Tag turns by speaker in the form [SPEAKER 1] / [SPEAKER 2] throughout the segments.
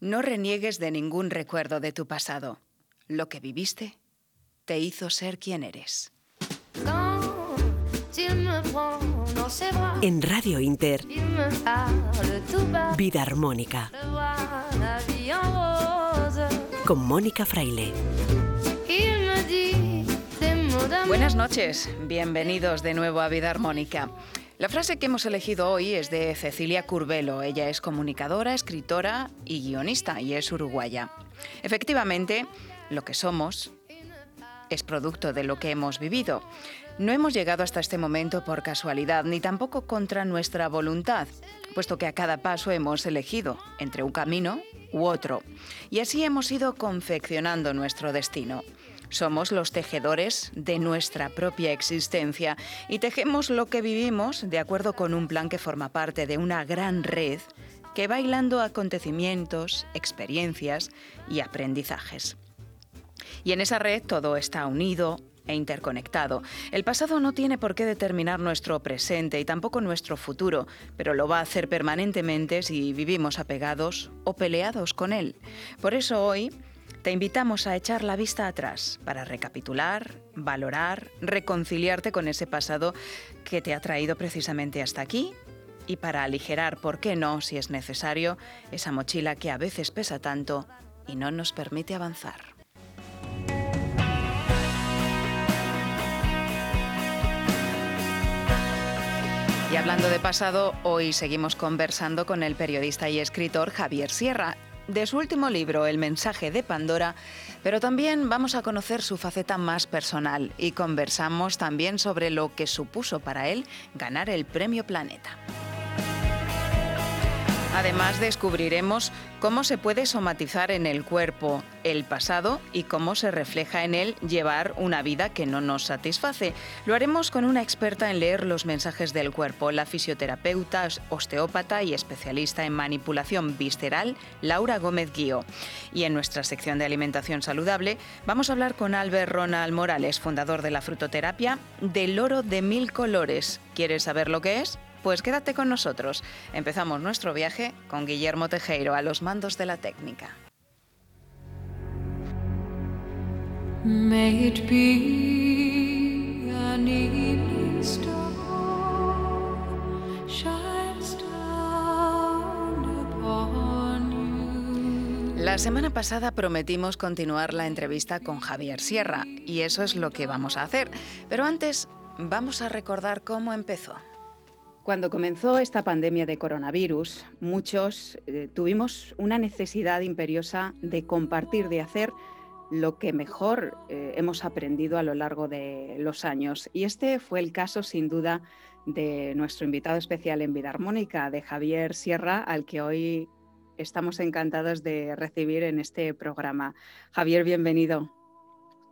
[SPEAKER 1] No reniegues de ningún recuerdo de tu pasado. Lo que viviste te hizo ser quien eres.
[SPEAKER 2] En Radio Inter, Vida Armónica. Con Mónica Fraile.
[SPEAKER 1] Buenas noches, bienvenidos de nuevo a Vida Armónica. La frase que hemos elegido hoy es de Cecilia Curbelo. Ella es comunicadora, escritora y guionista y es uruguaya. Efectivamente, lo que somos es producto de lo que hemos vivido. No hemos llegado hasta este momento por casualidad, ni tampoco contra nuestra voluntad, puesto que a cada paso hemos elegido entre un camino u otro, y así hemos ido confeccionando nuestro destino. Somos los tejedores de nuestra propia existencia y tejemos lo que vivimos de acuerdo con un plan que forma parte de una gran red que va acontecimientos, experiencias y aprendizajes. Y en esa red todo está unido e interconectado. El pasado no tiene por qué determinar nuestro presente y tampoco nuestro futuro, pero lo va a hacer permanentemente si vivimos apegados o peleados con él. Por eso hoy te invitamos a echar la vista atrás para recapitular, valorar, reconciliarte con ese pasado que te ha traído precisamente hasta aquí y para aligerar, ¿por qué no, si es necesario, esa mochila que a veces pesa tanto y no nos permite avanzar. Y hablando de pasado, hoy seguimos conversando con el periodista y escritor Javier Sierra de su último libro, El mensaje de Pandora, pero también vamos a conocer su faceta más personal y conversamos también sobre lo que supuso para él ganar el Premio Planeta. Además descubriremos cómo se puede somatizar en el cuerpo el pasado y cómo se refleja en él llevar una vida que no nos satisface. Lo haremos con una experta en leer los mensajes del cuerpo, la fisioterapeuta, osteópata y especialista en manipulación visceral, Laura Gómez Guío. Y en nuestra sección de alimentación saludable vamos a hablar con Albert Ronald Morales, fundador de la frutoterapia, del oro de mil colores. ¿Quieres saber lo que es? Pues quédate con nosotros. Empezamos nuestro viaje con Guillermo Tejeiro a los mandos de la técnica. La semana pasada prometimos continuar la entrevista con Javier Sierra y eso es lo que vamos a hacer. Pero antes vamos a recordar cómo empezó. Cuando comenzó esta pandemia de coronavirus, muchos eh, tuvimos una necesidad imperiosa de compartir, de hacer lo que mejor eh, hemos aprendido a lo largo de los años. Y este fue el caso, sin duda, de nuestro invitado especial en Vida Armónica, de Javier Sierra, al que hoy estamos encantados de recibir en este programa. Javier, bienvenido.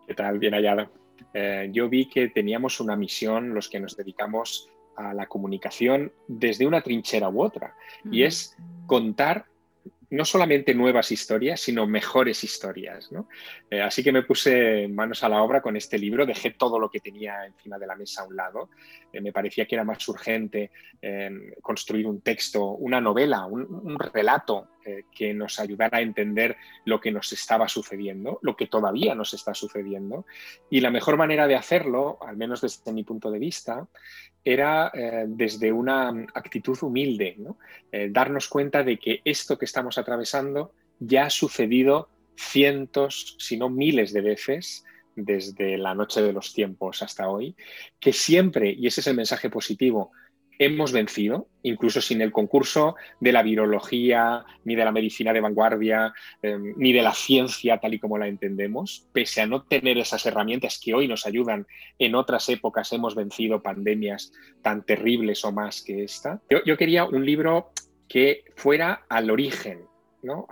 [SPEAKER 3] ¿Qué tal? Bien hallado. Eh, yo vi que teníamos una misión, los que nos dedicamos a la comunicación desde una trinchera u otra, y es contar no solamente nuevas historias, sino mejores historias. Eh, así que me puse manos a la obra con este libro, dejé todo lo que tenía encima de la mesa a un lado. Eh, me parecía que era más urgente eh, construir un texto, una novela, un, relato que nos ayudara a entender lo que nos estaba sucediendo, lo que todavía nos está sucediendo. Y la mejor manera de hacerlo, al menos desde mi punto de vista, era desde una actitud humilde, darnos cuenta de que esto que estamos atravesando ya ha sucedido cientos, si no miles de veces desde la noche de los tiempos hasta hoy, que siempre, y ese es el mensaje positivo, hemos vencido, incluso sin el concurso de la virología, ni de la medicina de vanguardia, em, ni de la ciencia tal y como la entendemos, pese a no tener esas herramientas que hoy nos ayudan, en otras épocas hemos vencido pandemias tan terribles o más que esta. yo quería un libro que fuera al origen, ¿no?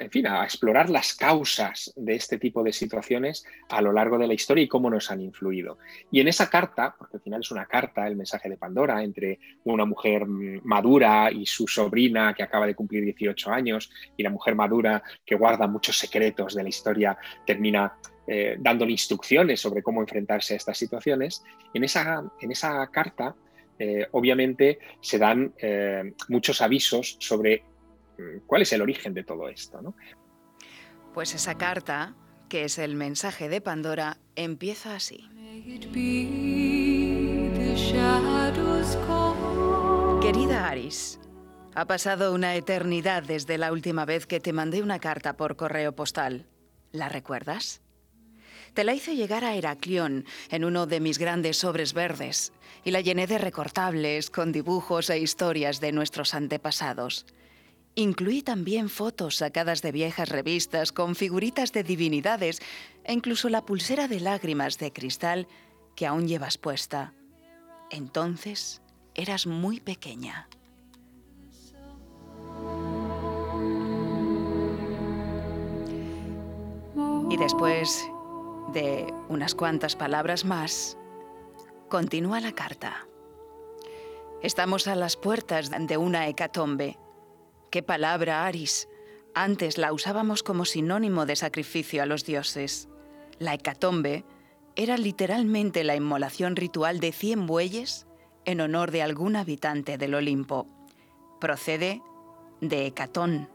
[SPEAKER 3] En fin, a explorar las causas de este tipo de situaciones a lo largo de la historia y cómo nos han influido. Y en esa carta, porque al final es una carta, el mensaje de Pandora, entre una mujer madura y su sobrina que acaba de cumplir 18 años, y la mujer madura que guarda muchos secretos de la historia, termina eh, dándole instrucciones sobre cómo enfrentarse a estas situaciones. En esa, en esa carta eh, obviamente se dan eh, muchos avisos sobre cuál es el origen de todo esto. ¿no?
[SPEAKER 1] Pues esa carta, que es el mensaje de Pandora, empieza así. Querida Aris, ha pasado una eternidad desde la última vez que te mandé una carta por correo postal. ¿La recuerdas? Te la hice llegar a Heraclión en uno de mis grandes sobres verdes y la llené de recortables con dibujos e historias de nuestros antepasados. Incluí también fotos sacadas de viejas revistas con figuritas de divinidades e incluso la pulsera de lágrimas de cristal que aún llevas puesta. Entonces eras muy pequeña. Y después de unas cuantas palabras más, continúa la carta. Estamos a las puertas de una hecatombe. ¿Qué palabra, Aris? Antes la usábamos como sinónimo de sacrificio a los dioses. La hecatombe era literalmente la inmolación ritual de 100 bueyes en honor de algún habitante del Olimpo. Procede de hecatón,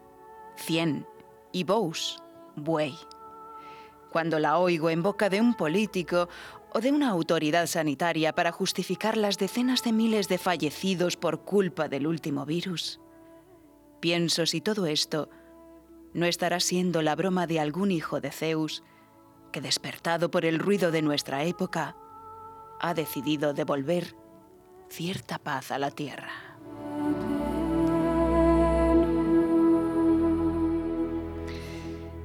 [SPEAKER 1] 100, y bous, buey. Cuando la oigo en boca de un político o de una autoridad sanitaria para justificar las decenas de miles de fallecidos por culpa del último virus, pienso si todo esto no estará siendo la broma de algún hijo de Zeus que, despertado por el ruido de nuestra época, ha decidido devolver cierta paz a la tierra.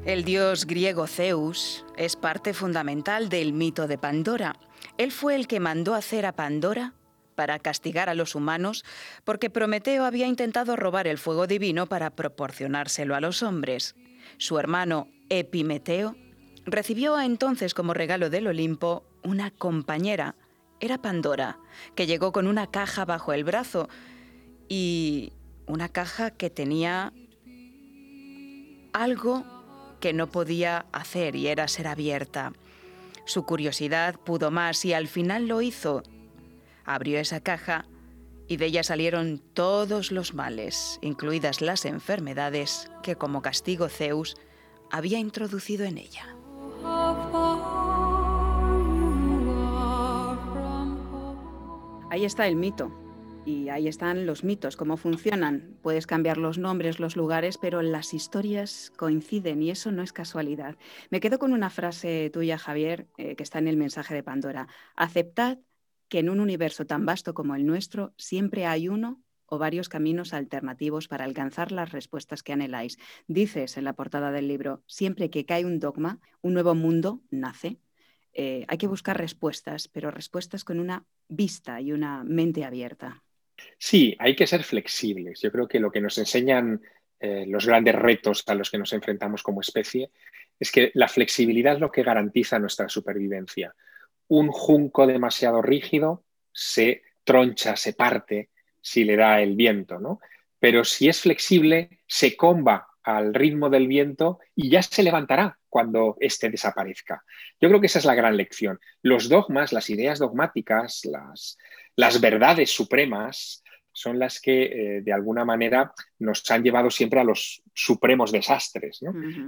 [SPEAKER 1] El dios griego Zeus es parte fundamental del mito de Pandora. Él fue el que mandó hacer a Pandora para castigar a los humanos porque Prometeo había intentado robar el fuego divino para proporcionárselo a los hombres. Su hermano Epimeteo recibió entonces como regalo del Olimpo una compañera, era Pandora, que llegó con una caja bajo el brazo y una caja que tenía algo que no podía hacer y era ser abierta. Su curiosidad pudo más y al final lo hizo. Abrió esa caja y de ella salieron todos los males, incluidas las enfermedades que como castigo Zeus había introducido en ella.
[SPEAKER 4] Ahí está el mito. Y ahí están los mitos, cómo funcionan. Puedes cambiar los nombres, los lugares, pero las historias coinciden y eso no es casualidad. Me quedo con una frase tuya, Javier, eh, que está en el mensaje de Pandora. Aceptad que en un universo tan vasto como el nuestro siempre hay uno o varios caminos alternativos para alcanzar las respuestas que anheláis. Dices en la portada del libro, siempre que cae un dogma, un nuevo mundo nace. Eh, hay que buscar respuestas, pero respuestas con una vista y una mente abierta.
[SPEAKER 3] Sí, hay que ser flexibles. Yo creo que lo que nos enseñan eh, los grandes retos a los que nos enfrentamos como especie es que la flexibilidad es lo que garantiza nuestra supervivencia. Un junco demasiado rígido se troncha, se parte si le da el viento, ¿no? Pero si es flexible, se comba al ritmo del viento y ya se levantará cuando éste desaparezca. Yo creo que esa es la gran lección. Los dogmas, las ideas dogmáticas, las, las verdades supremas son las que eh, de alguna manera nos han llevado siempre a los supremos desastres.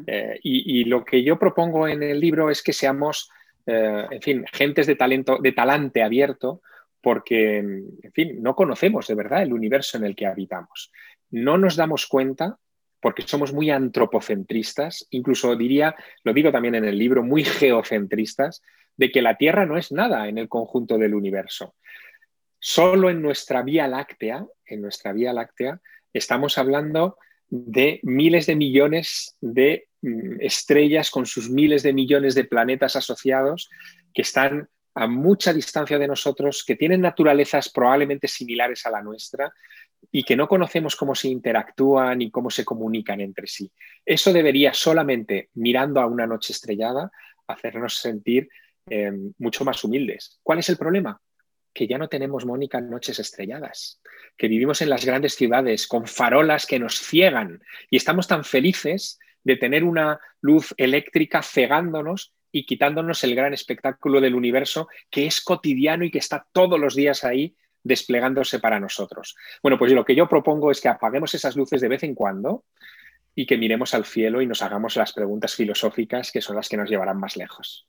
[SPEAKER 3] Eh, y, lo que yo propongo en el libro es que seamos, eh, en fin, gentes de talento, de talante abierto, porque, en fin, no conocemos de verdad el universo en el que habitamos. No nos damos cuenta porque somos muy antropocentristas, incluso diría, lo digo también en el libro, muy geocentristas, de que la Tierra no es nada en el conjunto del universo. Solo en nuestra Vía Láctea, en nuestra Vía Láctea, estamos hablando de miles de millones de mm, estrellas con sus miles de millones de planetas asociados que están a mucha distancia de nosotros, que tienen naturalezas probablemente similares a la nuestra y que no conocemos cómo se interactúan y cómo se comunican entre sí. Eso debería solamente, mirando a una noche estrellada, hacernos sentir eh, mucho más humildes. ¿Cuál es el problema? Que ya no tenemos, Mónica, noches estrelladas, que vivimos en las grandes ciudades con farolas que nos ciegan y estamos tan felices de tener una luz eléctrica cegándonos y quitándonos el gran espectáculo del universo que es cotidiano y que está todos los días ahí desplegándose para nosotros. Bueno, pues lo que yo propongo es que apaguemos esas luces de vez en cuando y que miremos al cielo y nos hagamos las preguntas filosóficas que son las que nos llevarán más lejos.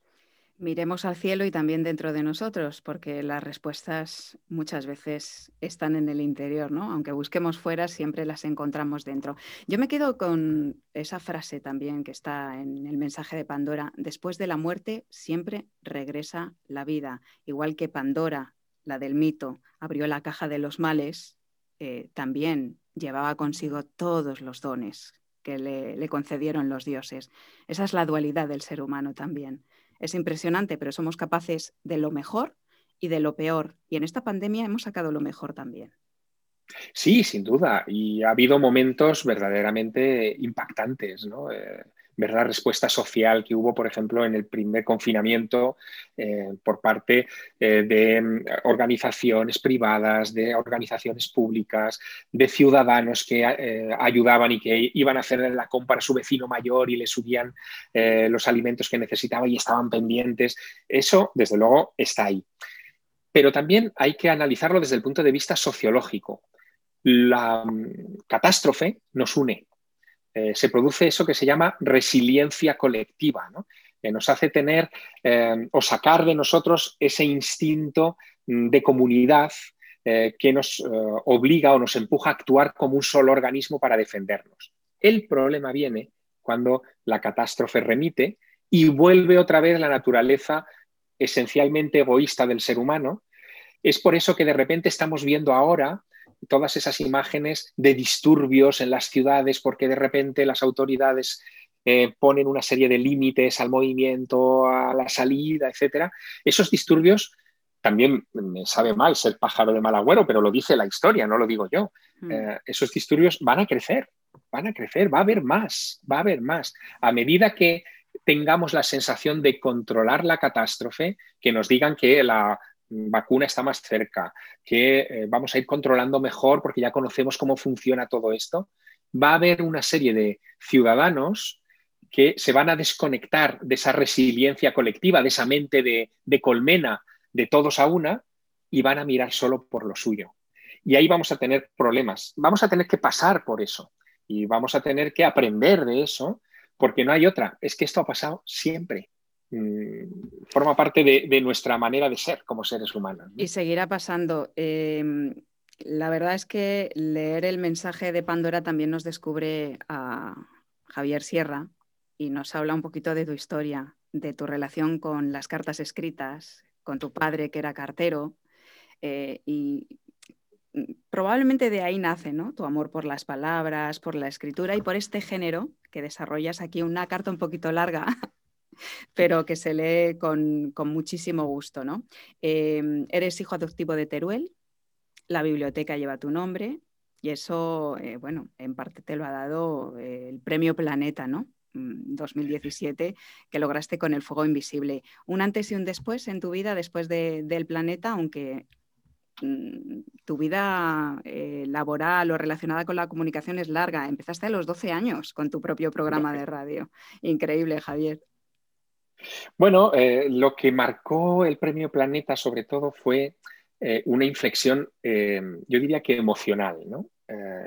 [SPEAKER 1] Miremos al cielo y también dentro de nosotros, porque las respuestas muchas veces están en el interior, ¿no? Aunque busquemos fuera, siempre las encontramos dentro. Yo me quedo con esa frase también que está en el mensaje de Pandora. Después de la muerte siempre regresa la vida. Igual que Pandora, la del mito, abrió la caja de los males, eh, también llevaba consigo todos los dones que le concedieron los dioses. Esa es la dualidad del ser humano también es impresionante, pero somos capaces de lo mejor y de lo peor. Y en esta pandemia hemos sacado lo mejor también.
[SPEAKER 3] Sí, sin duda. Y ha habido momentos verdaderamente impactantes, ¿no? Eh, ver respuesta social que hubo, por ejemplo, en el primer confinamiento eh, por parte eh, de mm, organizaciones privadas, de organizaciones públicas, de ciudadanos que eh, ayudaban y que iban a hacer la compra a su vecino mayor y le subían los alimentos que necesitaba y estaban pendientes. Eso, desde luego, está ahí. Pero también hay que analizarlo desde el punto de vista sociológico. La mm, catástrofe nos une, eh, se produce eso que se llama resiliencia colectiva, que nos hace tener eh, o sacar de nosotros ese instinto de comunidad eh, que nos obliga o nos empuja a actuar como un solo organismo para defendernos. El problema viene cuando la catástrofe remite y vuelve otra vez la naturaleza esencialmente egoísta del ser humano. Es por eso que de repente estamos viendo ahora todas esas imágenes de disturbios en las ciudades porque de repente las autoridades eh, ponen una serie de límites al movimiento, a la salida, etc. Esos disturbios también me sabe mal ser pájaro de mal agüero, pero lo dice la historia, no lo digo yo. Hmm. Eh, esos disturbios van a crecer, van a crecer, va a haber más, va a haber más. A medida que tengamos la sensación de controlar la catástrofe, que nos digan que la vacuna está más cerca, que eh, vamos a ir controlando mejor porque ya conocemos cómo funciona todo esto, va a haber una serie de ciudadanos que se van a desconectar de esa resiliencia colectiva, de esa mente de, de colmena de todos a una y van a mirar solo por lo suyo. Y ahí vamos a tener problemas. Vamos a tener que pasar por eso y vamos a tener que aprender de eso porque no hay otra. Es que esto ha pasado siempre. Mm, forma parte de, nuestra manera de ser como seres humanos.
[SPEAKER 1] Y seguirá pasando. Em, la verdad es que leer el mensaje de Pandora también nos descubre a Javier Sierra y nos habla un poquito de tu historia, de tu relación con las cartas escritas, con tu padre que era cartero eh, y probablemente de ahí nace ¿no? tu amor por las palabras, por la escritura y por este género que desarrollas aquí una carta un poquito larga pero que se lee con, muchísimo gusto. ¿no? Em, eres hijo adoptivo de Teruel, la biblioteca lleva tu nombre y eso, eh, bueno, en parte te lo ha dado eh, el premio Planeta, ¿no? 2017 mm, que lograste con el fuego invisible. Un antes y un después en tu vida después del planeta, aunque mm, tu vida eh, laboral o relacionada con la comunicación es larga. Empezaste a los 12 años con tu propio programa de radio. Increíble, Javier.
[SPEAKER 3] Bueno, eh, lo que marcó el premio Planeta sobre todo fue eh, una inflexión, eh, yo diría que emocional.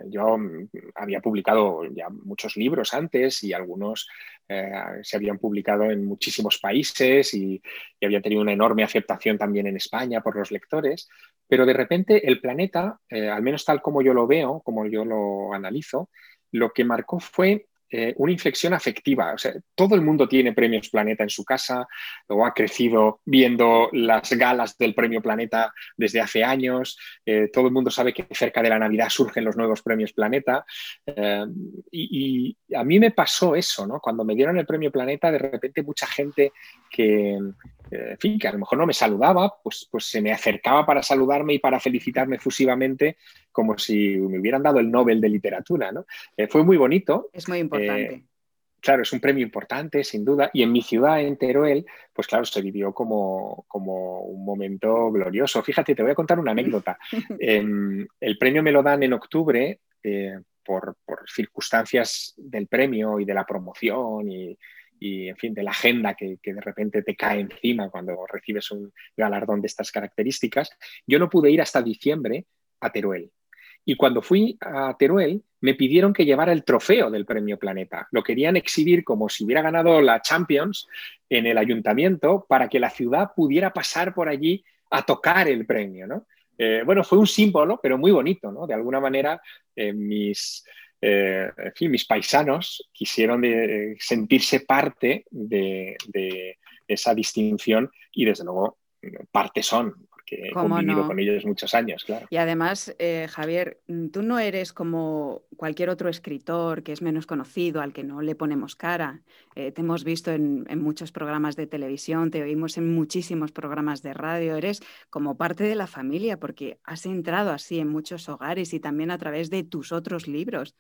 [SPEAKER 3] yo mm, había publicado ya muchos libros antes y algunos se habían publicado en muchísimos países y, había tenido una enorme aceptación también en España por los lectores, pero de repente el planeta, al menos tal como yo lo veo, como yo lo analizo, lo que marcó fue eh, una inflexión afectiva. O sea, todo el mundo tiene premios Planeta en su casa o ha crecido viendo las galas del premio Planeta desde hace años. Eh, todo el mundo sabe que cerca de la Navidad surgen los nuevos premios Planeta. Eh, y, a mí me pasó eso, ¿no? Cuando me dieron el premio Planeta, de repente mucha gente que, en fin, que a lo mejor no me saludaba, pues, pues se me acercaba para saludarme y para felicitarme efusivamente como si me hubieran dado el Nobel de Literatura. ¿no? Eh, fue muy bonito.
[SPEAKER 1] Es muy importante.
[SPEAKER 3] Eh, claro, es un premio importante, sin duda. Y en mi ciudad, en Teruel, pues claro, se vivió como, como un momento glorioso. Fíjate, te voy a contar una anécdota. Em, el premio me lo dan en octubre eh, por, por, circunstancias del premio y de la promoción y, y, en fin, de la agenda que, de repente te cae encima cuando recibes un galardón de estas características, yo no pude ir hasta diciembre a Teruel. Y cuando fui a Teruel, me pidieron que llevara el trofeo del Premio Planeta. Lo querían exhibir como si hubiera ganado la Champions en el ayuntamiento para que la ciudad pudiera pasar por allí a tocar el premio. ¿no? Eh, bueno, fue un símbolo, pero muy bonito. ¿no? De alguna manera, eh, mis, eh, en fin, mis paisanos quisieron sentirse parte de, de, esa distinción y desde luego parte son, he convivido con ellos muchos años, claro.
[SPEAKER 1] Y además, eh, Javier, mm, tú no eres como cualquier otro escritor que es menos conocido, al que no le ponemos cara. Eh, te hemos visto en, muchos programas de televisión, te oímos en muchísimos programas de radio, eres como parte de la familia porque has entrado así en muchos hogares y también a través de tus otros libros.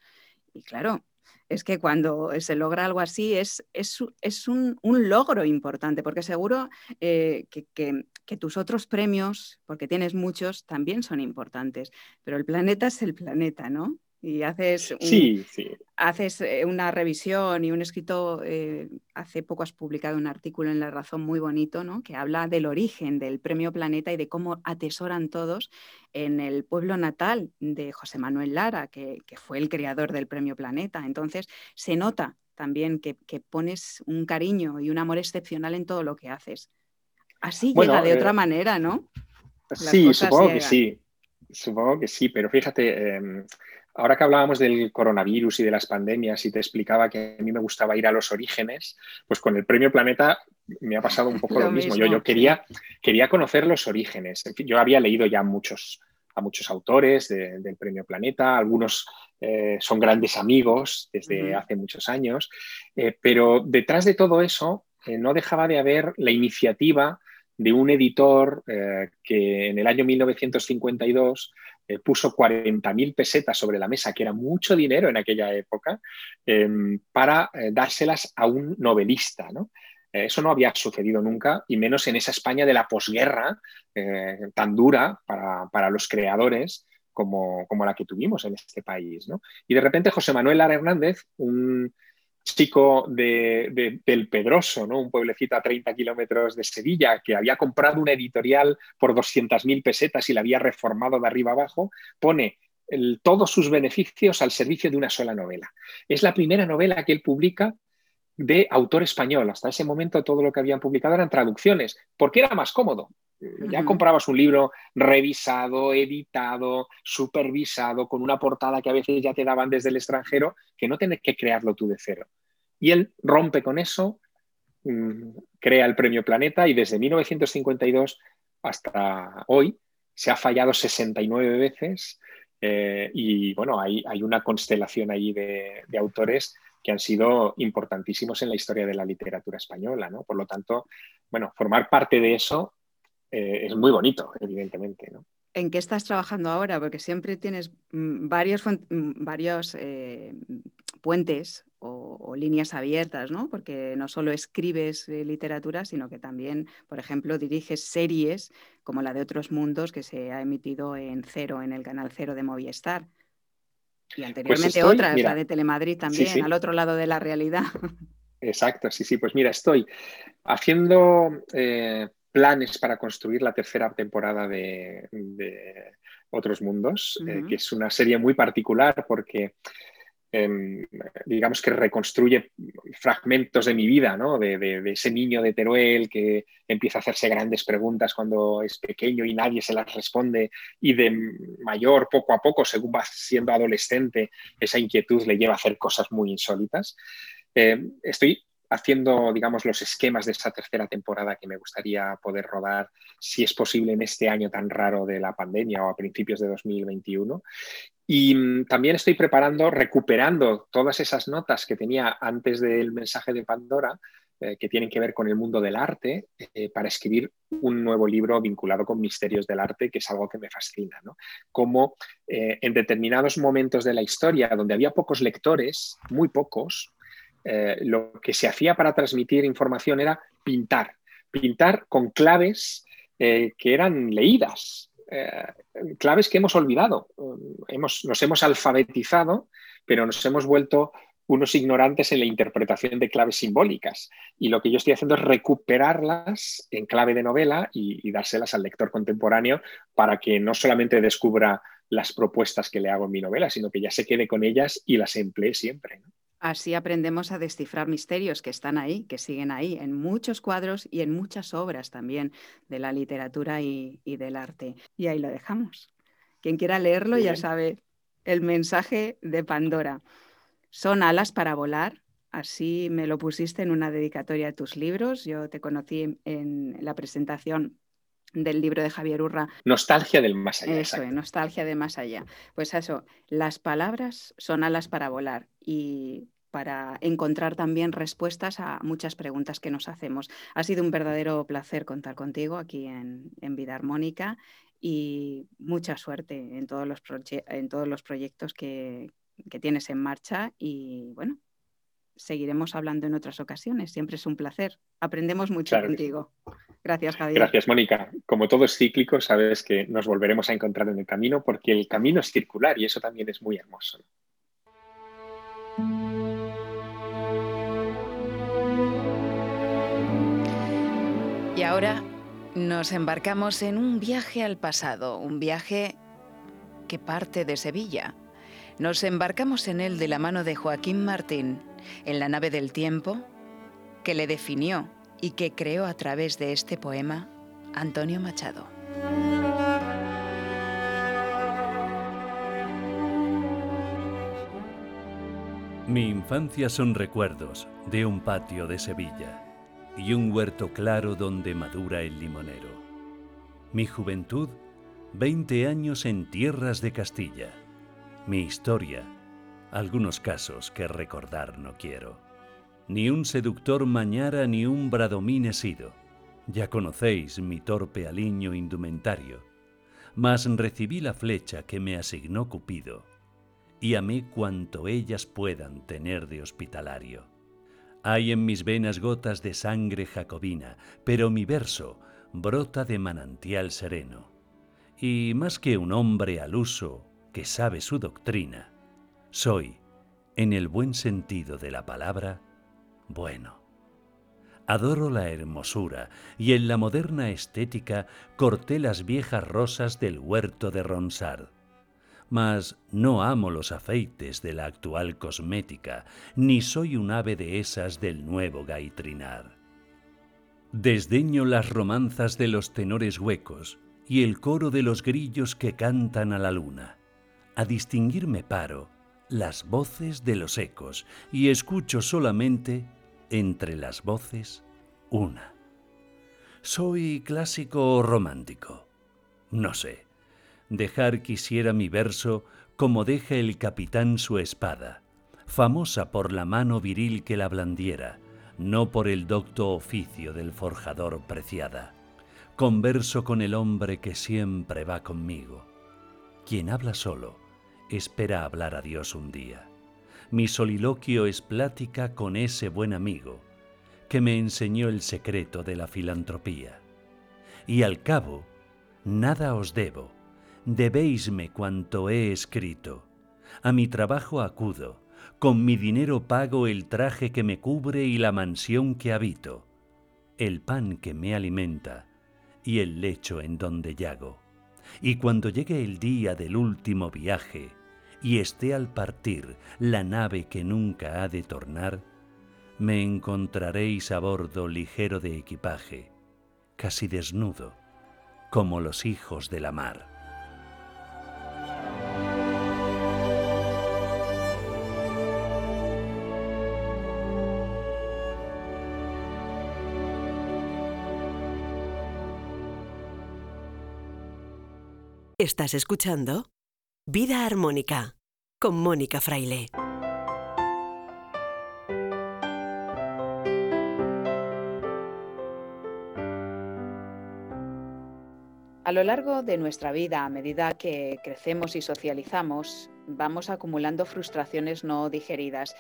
[SPEAKER 1] Y claro, es que cuando se logra algo así es, es, un, logro importante, porque seguro eh, que, tus otros premios, porque tienes muchos, también son importantes, pero el planeta es el planeta, ¿no? Y haces, haces eh, una revisión y un escrito, eh, hace poco has publicado un artículo en La Razón muy bonito, ¿no? que habla del origen del Premio Planeta y de cómo atesoran todos en el pueblo natal de José Manuel Lara, que, fue el creador del Premio Planeta. Entonces, se nota también que, pones un cariño y un amor excepcional en todo lo que haces. Así llega de otra eh, manera, ¿no?
[SPEAKER 3] sí, supongo que sí. Supongo que sí, pero fíjate, em, ahora que hablábamos del coronavirus y de las pandemias y te explicaba que a mí me gustaba ir a los orígenes, pues con el Premio Planeta me ha pasado un poco lo, mismo. Yo, yo quería, quería conocer los orígenes. yo había leído ya muchos, a muchos autores del Premio Planeta, algunos eh, son grandes amigos desde hace muchos años, eh, pero detrás de todo eso eh, no dejaba de haber la iniciativa de un editor que en el año 1952 eh, puso 40.000 pesetas sobre la mesa, que era mucho dinero en aquella época, em, para eh, dárselas a un novelista. Eh, eso no había sucedido nunca, y menos en esa España de la posguerra tan dura para, los creadores como, como, la que tuvimos en este país. Y de repente José Manuel Lara Hernández, un, chico de, del Pedroso, ¿no? un pueblecito a 30 kilómetros de Sevilla, que había comprado una editorial por 200.000 pesetas y la había reformado de arriba abajo, pone todos sus beneficios al servicio de una sola novela. Es la primera novela que él publica de autor español. Hasta ese momento todo lo que habían publicado eran traducciones, porque era más cómodo. Ya comprabas un libro revisado, editado, supervisado, con una portada que a veces ya te daban desde el extranjero, que no tienes que crearlo tú de cero. Y él rompe con eso, mm, crea el Premio Planeta y desde 1952 hasta hoy se ha fallado 69 veces eh, y bueno, hay, hay, una constelación allí de, autores que han sido importantísimos en la historia de la literatura española, ¿no? Por lo tanto, bueno, formar parte de eso eh, es muy bonito, evidentemente. ¿no?
[SPEAKER 1] ¿En qué estás trabajando ahora? Porque siempre tienes mm, varios, mm, varios eh, puentes o, líneas abiertas, ¿no? Porque no solo escribes eh, literatura, sino que también, por ejemplo, diriges series como la de Otros Mundos que se ha emitido en Cero, en el canal Cero de Movistar. Y pues anteriormente otras, la de Telemadrid también, al otro lado de la realidad.
[SPEAKER 3] Exacto, sí, sí. Pues mira, estoy haciendo planes para construir la tercera temporada de, Otros Mundos, eh, que es una serie muy particular porque em, digamos que reconstruye fragmentos de mi vida, ¿no? de, ese niño de Teruel que empieza a hacerse grandes preguntas cuando es pequeño y nadie se las responde y de mayor, poco a poco, según va siendo adolescente, esa inquietud le lleva a hacer cosas muy insólitas. Eh, estoy haciendo, digamos, los esquemas de esta tercera temporada que me gustaría poder rodar, si es posible, en este año tan raro de la pandemia o a principios de 2021. Y mm, también estoy preparando, recuperando todas esas notas que tenía antes del mensaje de Pandora, eh, que tienen que ver con el mundo del arte, eh, para escribir un nuevo libro vinculado con misterios del arte, que es algo que me fascina. Como eh, en determinados momentos de la historia, donde había pocos lectores, muy pocos, lo que se hacía para transmitir información era pintar, pintar con claves que eran leídas, eh, claves que hemos olvidado. Hemos, nos hemos alfabetizado, pero nos hemos vuelto unos ignorantes en la interpretación de claves simbólicas. Y lo que yo estoy haciendo es recuperarlas en clave de novela y, dárselas al lector contemporáneo para que no solamente descubra las propuestas que le hago en mi novela, sino que ya se quede con ellas y las emplee siempre.
[SPEAKER 1] Así aprendemos a descifrar misterios que están ahí, que siguen ahí, en muchos cuadros y en muchas obras también de la literatura y, del arte. Y ahí lo dejamos. Quien quiera leerlo ya sabe el mensaje de Pandora. Son alas para volar. Así me lo pusiste en una dedicatoria de tus libros. Yo te conocí en la presentación del libro de Javier Urra.
[SPEAKER 3] Nostalgia del más allá.
[SPEAKER 1] Eso, nostalgia de más allá. Pues eso, las palabras son alas para volar y para encontrar también respuestas a muchas preguntas que nos hacemos. Ha sido un verdadero placer contar contigo aquí en, Vida Armónica y mucha suerte en todos los, en todos los proyectos que, que tienes en marcha y bueno, seguiremos hablando en otras ocasiones. Siempre es un placer. Aprendemos mucho contigo. Gracias, Javier.
[SPEAKER 3] Gracias, Mónica. Como todo es cíclico, sabes que nos volveremos a encontrar en el camino porque el camino es circular y eso también es muy hermoso.
[SPEAKER 5] Y ahora nos embarcamos en un viaje al pasado, un viaje que parte de Sevilla nos embarcamos en él de la mano de Joaquín Martín, en la nave del tiempo, que le definió y que creó a través de este poema Antonio Machado.
[SPEAKER 6] Mi infancia son recuerdos de un patio de Sevilla y un huerto claro donde madura el limonero. Mi juventud, 20 años en tierras de Castilla mi historia, algunos casos que recordar no quiero. Ni un seductor mañara ni un bradomín he sido. Ya conocéis mi torpe aliño indumentario, mas recibí la flecha que me asignó Cupido, y amé cuanto ellas puedan tener de hospitalario. Hay en mis venas gotas de sangre jacobina, pero mi verso brota de manantial sereno. Y más que un hombre al uso que sabe su doctrina, soy, en el buen sentido de la palabra, bueno. Adoro la hermosura y en la moderna estética corté las viejas rosas del huerto de Ronsard. Mas no amo los afeites de la actual cosmética, ni soy un ave de esas del nuevo gaitrinar. Desdeño las romanzas de los tenores huecos y el coro de los grillos que cantan a la luna a distinguirme paro las voces de los ecos y escucho solamente entre las voces una. ¿Soy clásico o romántico? No sé. Dejar quisiera mi verso como deja el capitán su espada, famosa por la mano viril que la blandiera, no por el docto oficio del forjador preciada. Converso con el hombre que siempre va conmigo. Quien habla solo, espera hablar a Dios un día. Mi soliloquio es plática con ese buen amigo que me enseñó el secreto de la filantropía. Y al cabo, nada os debo, debéisme cuanto he escrito. A mi trabajo acudo, con mi dinero pago el traje que me cubre y la mansión que habito, el pan que me alimenta y el lecho en donde yago. Y cuando llegue el día del último viaje, y esté al partir la nave que nunca ha de tornar, me encontraréis a bordo ligero de equipaje, casi desnudo, como los hijos de la mar.
[SPEAKER 2] ¿Estás escuchando? Vida Armónica con Mónica Fraile.
[SPEAKER 1] A lo largo de nuestra vida, a medida que crecemos y socializamos, vamos acumulando frustraciones no digeridas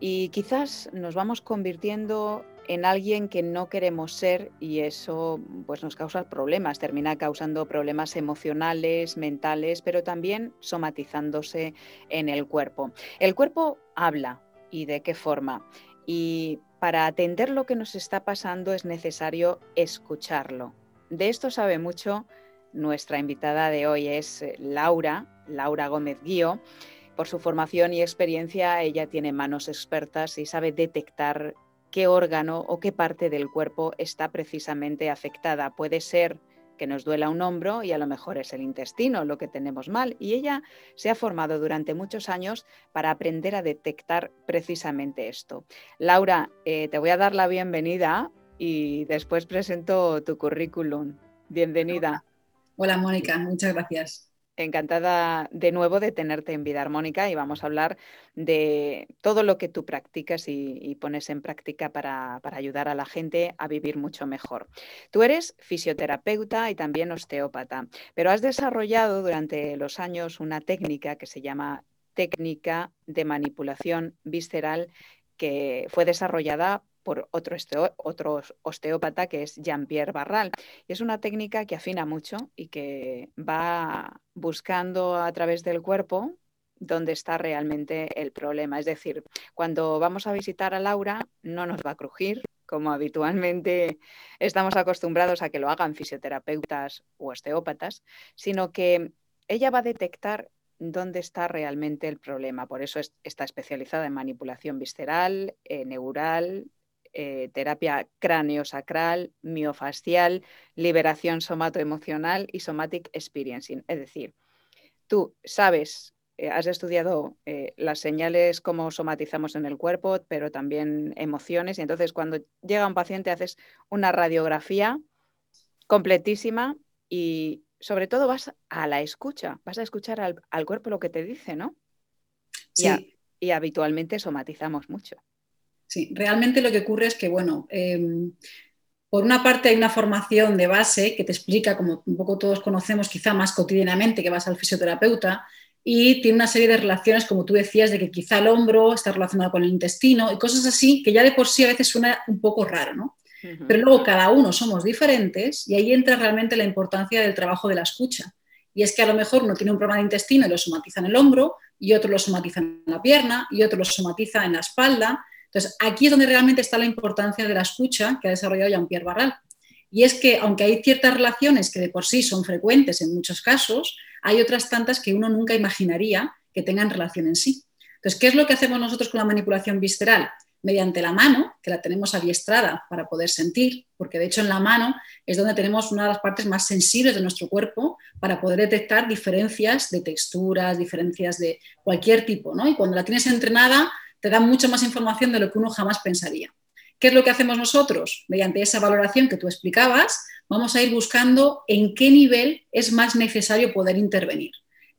[SPEAKER 1] y quizás nos vamos convirtiendo en alguien que no queremos ser y eso pues nos causa problemas, termina causando problemas emocionales, mentales, pero también somatizándose en el cuerpo. El cuerpo habla, y de qué forma. Y para atender lo que nos está pasando es necesario escucharlo. De esto sabe mucho nuestra invitada de hoy, es eh, Laura, Laura Gómez Guío. Por su formación y experiencia, ella tiene manos expertas y sabe detectar qué órgano o qué parte del cuerpo está precisamente afectada. Puede ser que nos duela un hombro y a lo mejor es el intestino lo que tenemos mal. Y ella se ha formado durante muchos años para aprender a detectar precisamente esto. Laura, eh, te voy a dar la bienvenida y después presento tu currículum. Bienvenida.
[SPEAKER 7] Hola Mónica, muchas gracias
[SPEAKER 1] encantada de nuevo de tenerte en Vida Armónica y vamos a hablar de todo lo que tú practicas y, pones en práctica para, ayudar a la gente a vivir mucho mejor. Tú eres fisioterapeuta y también osteópata, pero has desarrollado durante los años una técnica que se llama técnica de manipulación visceral que fue desarrollada por otro, osteópata que es Jean-Pierre Barral. Y es una técnica que afina mucho y que va buscando a través del cuerpo dónde está realmente el problema. Es decir, cuando vamos a visitar a Laura, no nos va a crujir, como habitualmente estamos acostumbrados a que lo hagan fisioterapeutas u osteópatas, sino que ella va a detectar dónde está realmente el problema. Por eso está especializada en manipulación visceral, eh, neural, eh, terapia cráneo-sacral, miofascial, liberación somatoemocional y somatic experiencing. Es decir, tú sabes, eh, has estudiado eh, las señales, cómo somatizamos en el cuerpo, pero también emociones. Y entonces cuando llega un paciente haces una radiografía completísima y sobre todo vas a la escucha, vas a escuchar al, cuerpo lo que te dice, ¿no? y habitualmente somatizamos mucho.
[SPEAKER 7] Sí, realmente lo que ocurre es que, bueno, em, por una parte hay una formación de base que te explica, como un poco todos conocemos, quizá más cotidianamente, que vas al fisioterapeuta, y tiene una serie de relaciones, como tú decías, de que quizá el hombro está relacionado con el intestino y cosas así, que ya de por sí a veces suena un poco raro, ¿no? Pero luego cada uno somos diferentes y ahí entra realmente la importancia del trabajo de la escucha. Y es que a lo mejor uno tiene un problema de intestino y lo somatiza en el hombro, y otro lo somatiza en la pierna, y otro lo somatiza en la espalda, entonces, aquí es donde realmente está la importancia de la escucha que ha desarrollado Jean-Pierre Barral. Y es que, aunque hay ciertas relaciones que de por sí son frecuentes en muchos casos, hay otras tantas que uno nunca imaginaría que tengan relación en sí. Entonces, ¿qué es lo que hacemos nosotros con la manipulación visceral? Mediante la mano, que la tenemos adiestrada para poder sentir, porque de hecho en la mano es donde tenemos una de las partes más sensibles de nuestro cuerpo para poder detectar diferencias de texturas, diferencias de cualquier tipo, ¿no? Y cuando la tienes entrenada, te da mucha más información de lo que uno jamás pensaría. ¿Qué es lo que hacemos nosotros? Mediante esa valoración que tú explicabas, vamos a ir buscando en qué nivel es más necesario poder intervenir,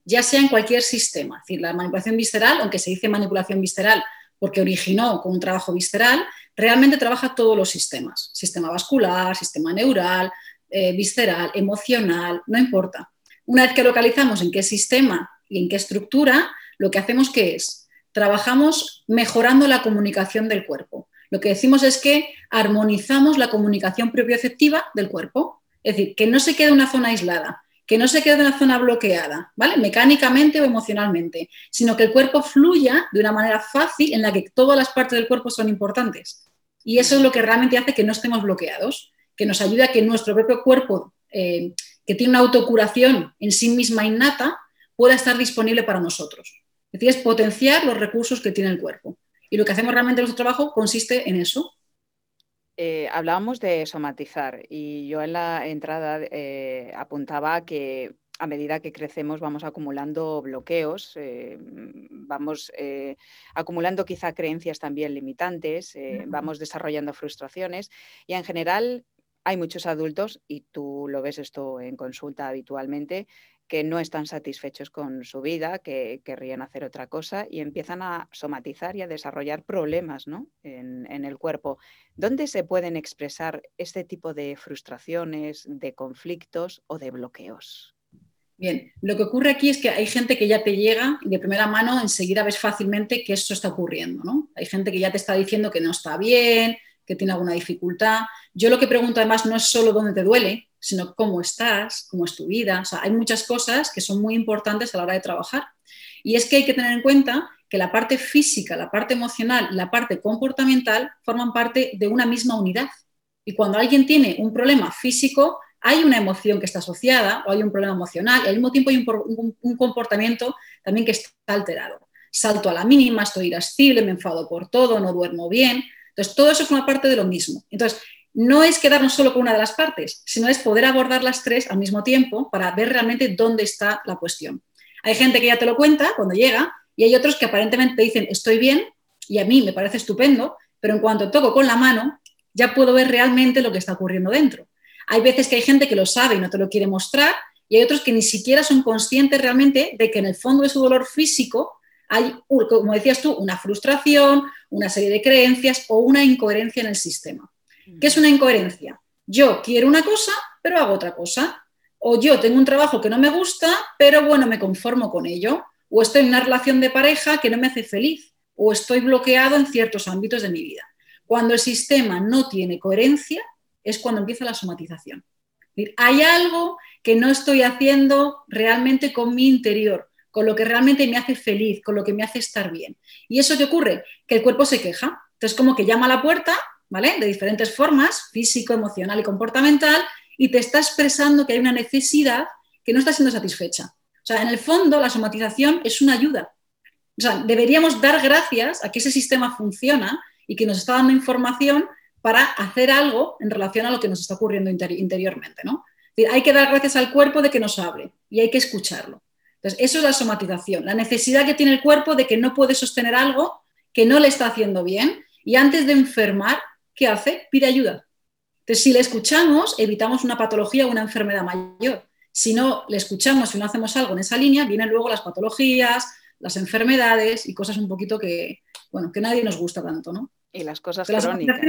[SPEAKER 7] ya sea en cualquier sistema. Es decir, la manipulación visceral, aunque se dice manipulación visceral porque originó con un trabajo visceral, realmente trabaja todos los sistemas, sistema vascular, sistema neural, eh, visceral, emocional, no importa. Una vez que localizamos en qué sistema y en qué estructura, lo que hacemos que es trabajamos mejorando la comunicación del cuerpo. Lo que decimos es que armonizamos la comunicación propioceptiva del cuerpo, es decir, que no se quede una zona aislada, que no se quede una zona bloqueada, ¿vale? Mecánicamente o emocionalmente, sino que el cuerpo fluya de una manera fácil en la que todas las partes del cuerpo son importantes. Y eso es lo que realmente hace que no estemos bloqueados, que nos ayuda a que nuestro propio cuerpo, eh, que tiene una autocuración en sí misma innata, pueda estar disponible para nosotros. Es decir, es potenciar los recursos que tiene el cuerpo. Y lo que hacemos realmente en nuestro trabajo consiste en eso.
[SPEAKER 1] Eh, hablábamos de somatizar y yo en la entrada eh, apuntaba que a medida que crecemos vamos acumulando bloqueos, eh, vamos acumulando quizá creencias también limitantes, vamos desarrollando frustraciones y en general hay muchos adultos, y tú lo ves esto en consulta habitualmente, que no están satisfechos con su vida, que querrían hacer otra cosa y empiezan a somatizar y a desarrollar problemas en, el cuerpo. ¿Dónde se pueden expresar este tipo de frustraciones, de conflictos o de bloqueos?
[SPEAKER 7] Bien, lo que ocurre aquí es que hay gente que ya te llega y de primera mano enseguida ves fácilmente que esto está ocurriendo. ¿no? Hay gente que ya te está diciendo que no está bien, que tiene alguna dificultad. Yo lo que pregunto además no es solo dónde te duele, sino cómo estás, cómo es tu vida. hay muchas cosas que son muy importantes a la hora de trabajar. Y es que hay que tener en cuenta que la parte física, la parte emocional y la parte comportamental forman parte de una misma unidad. Y cuando alguien tiene un problema físico, hay una emoción que está asociada o hay un problema emocional y al mismo tiempo hay un, comportamiento también que está alterado. Salto a la mínima, estoy irascible, me enfado por todo, no duermo bien. Entonces, todo eso es una parte de lo mismo. Entonces, no es quedarnos solo con una de las partes, sino es poder abordar las tres al mismo tiempo para ver realmente dónde está la cuestión. Hay gente que ya te lo cuenta cuando llega y hay otros que aparentemente dicen estoy bien y a mí me parece estupendo, pero en cuanto toco con la mano ya puedo ver realmente lo que está ocurriendo dentro. Hay veces que hay gente que lo sabe y no te lo quiere mostrar y hay otros que ni siquiera son conscientes realmente de que en el fondo de su dolor físico hay, como decías tú, una frustración, una serie de creencias o una incoherencia en el sistema. ¿Qué es una incoherencia? Yo quiero una cosa, pero hago otra cosa. O yo tengo un trabajo que no me gusta, pero bueno, me conformo con ello. O estoy en una relación de pareja que no me hace feliz. O estoy bloqueado en ciertos ámbitos de mi vida. Cuando el sistema no tiene coherencia, es cuando empieza la somatización. Hay algo que no estoy haciendo realmente con mi interior, con lo que realmente me hace feliz, con lo que me hace estar bien. ¿Y eso qué ocurre? Que el cuerpo se queja. Entonces, como que llama a la puerta, ¿vale? De diferentes formas, físico, emocional y comportamental, y te está expresando que hay una necesidad que no está siendo satisfecha. O sea, en el fondo la somatización es una ayuda. O sea, deberíamos dar gracias a que ese sistema funciona y que nos está dando información para hacer algo en relación a lo que nos está ocurriendo interiormente. ¿no? hay que dar gracias al cuerpo de que nos hable y hay que escucharlo. Entonces, eso es la somatización, la necesidad que tiene el cuerpo de que no puede sostener algo que no le está haciendo bien y antes de enfermar, ¿qué hace? Pide ayuda. Entonces, si le escuchamos, evitamos una patología o una enfermedad mayor. Si no le escuchamos y no hacemos algo en esa línea, vienen luego las patologías, las enfermedades y cosas un poquito que, bueno, que nadie nos gusta tanto, ¿no?
[SPEAKER 1] Y las cosas crónicas.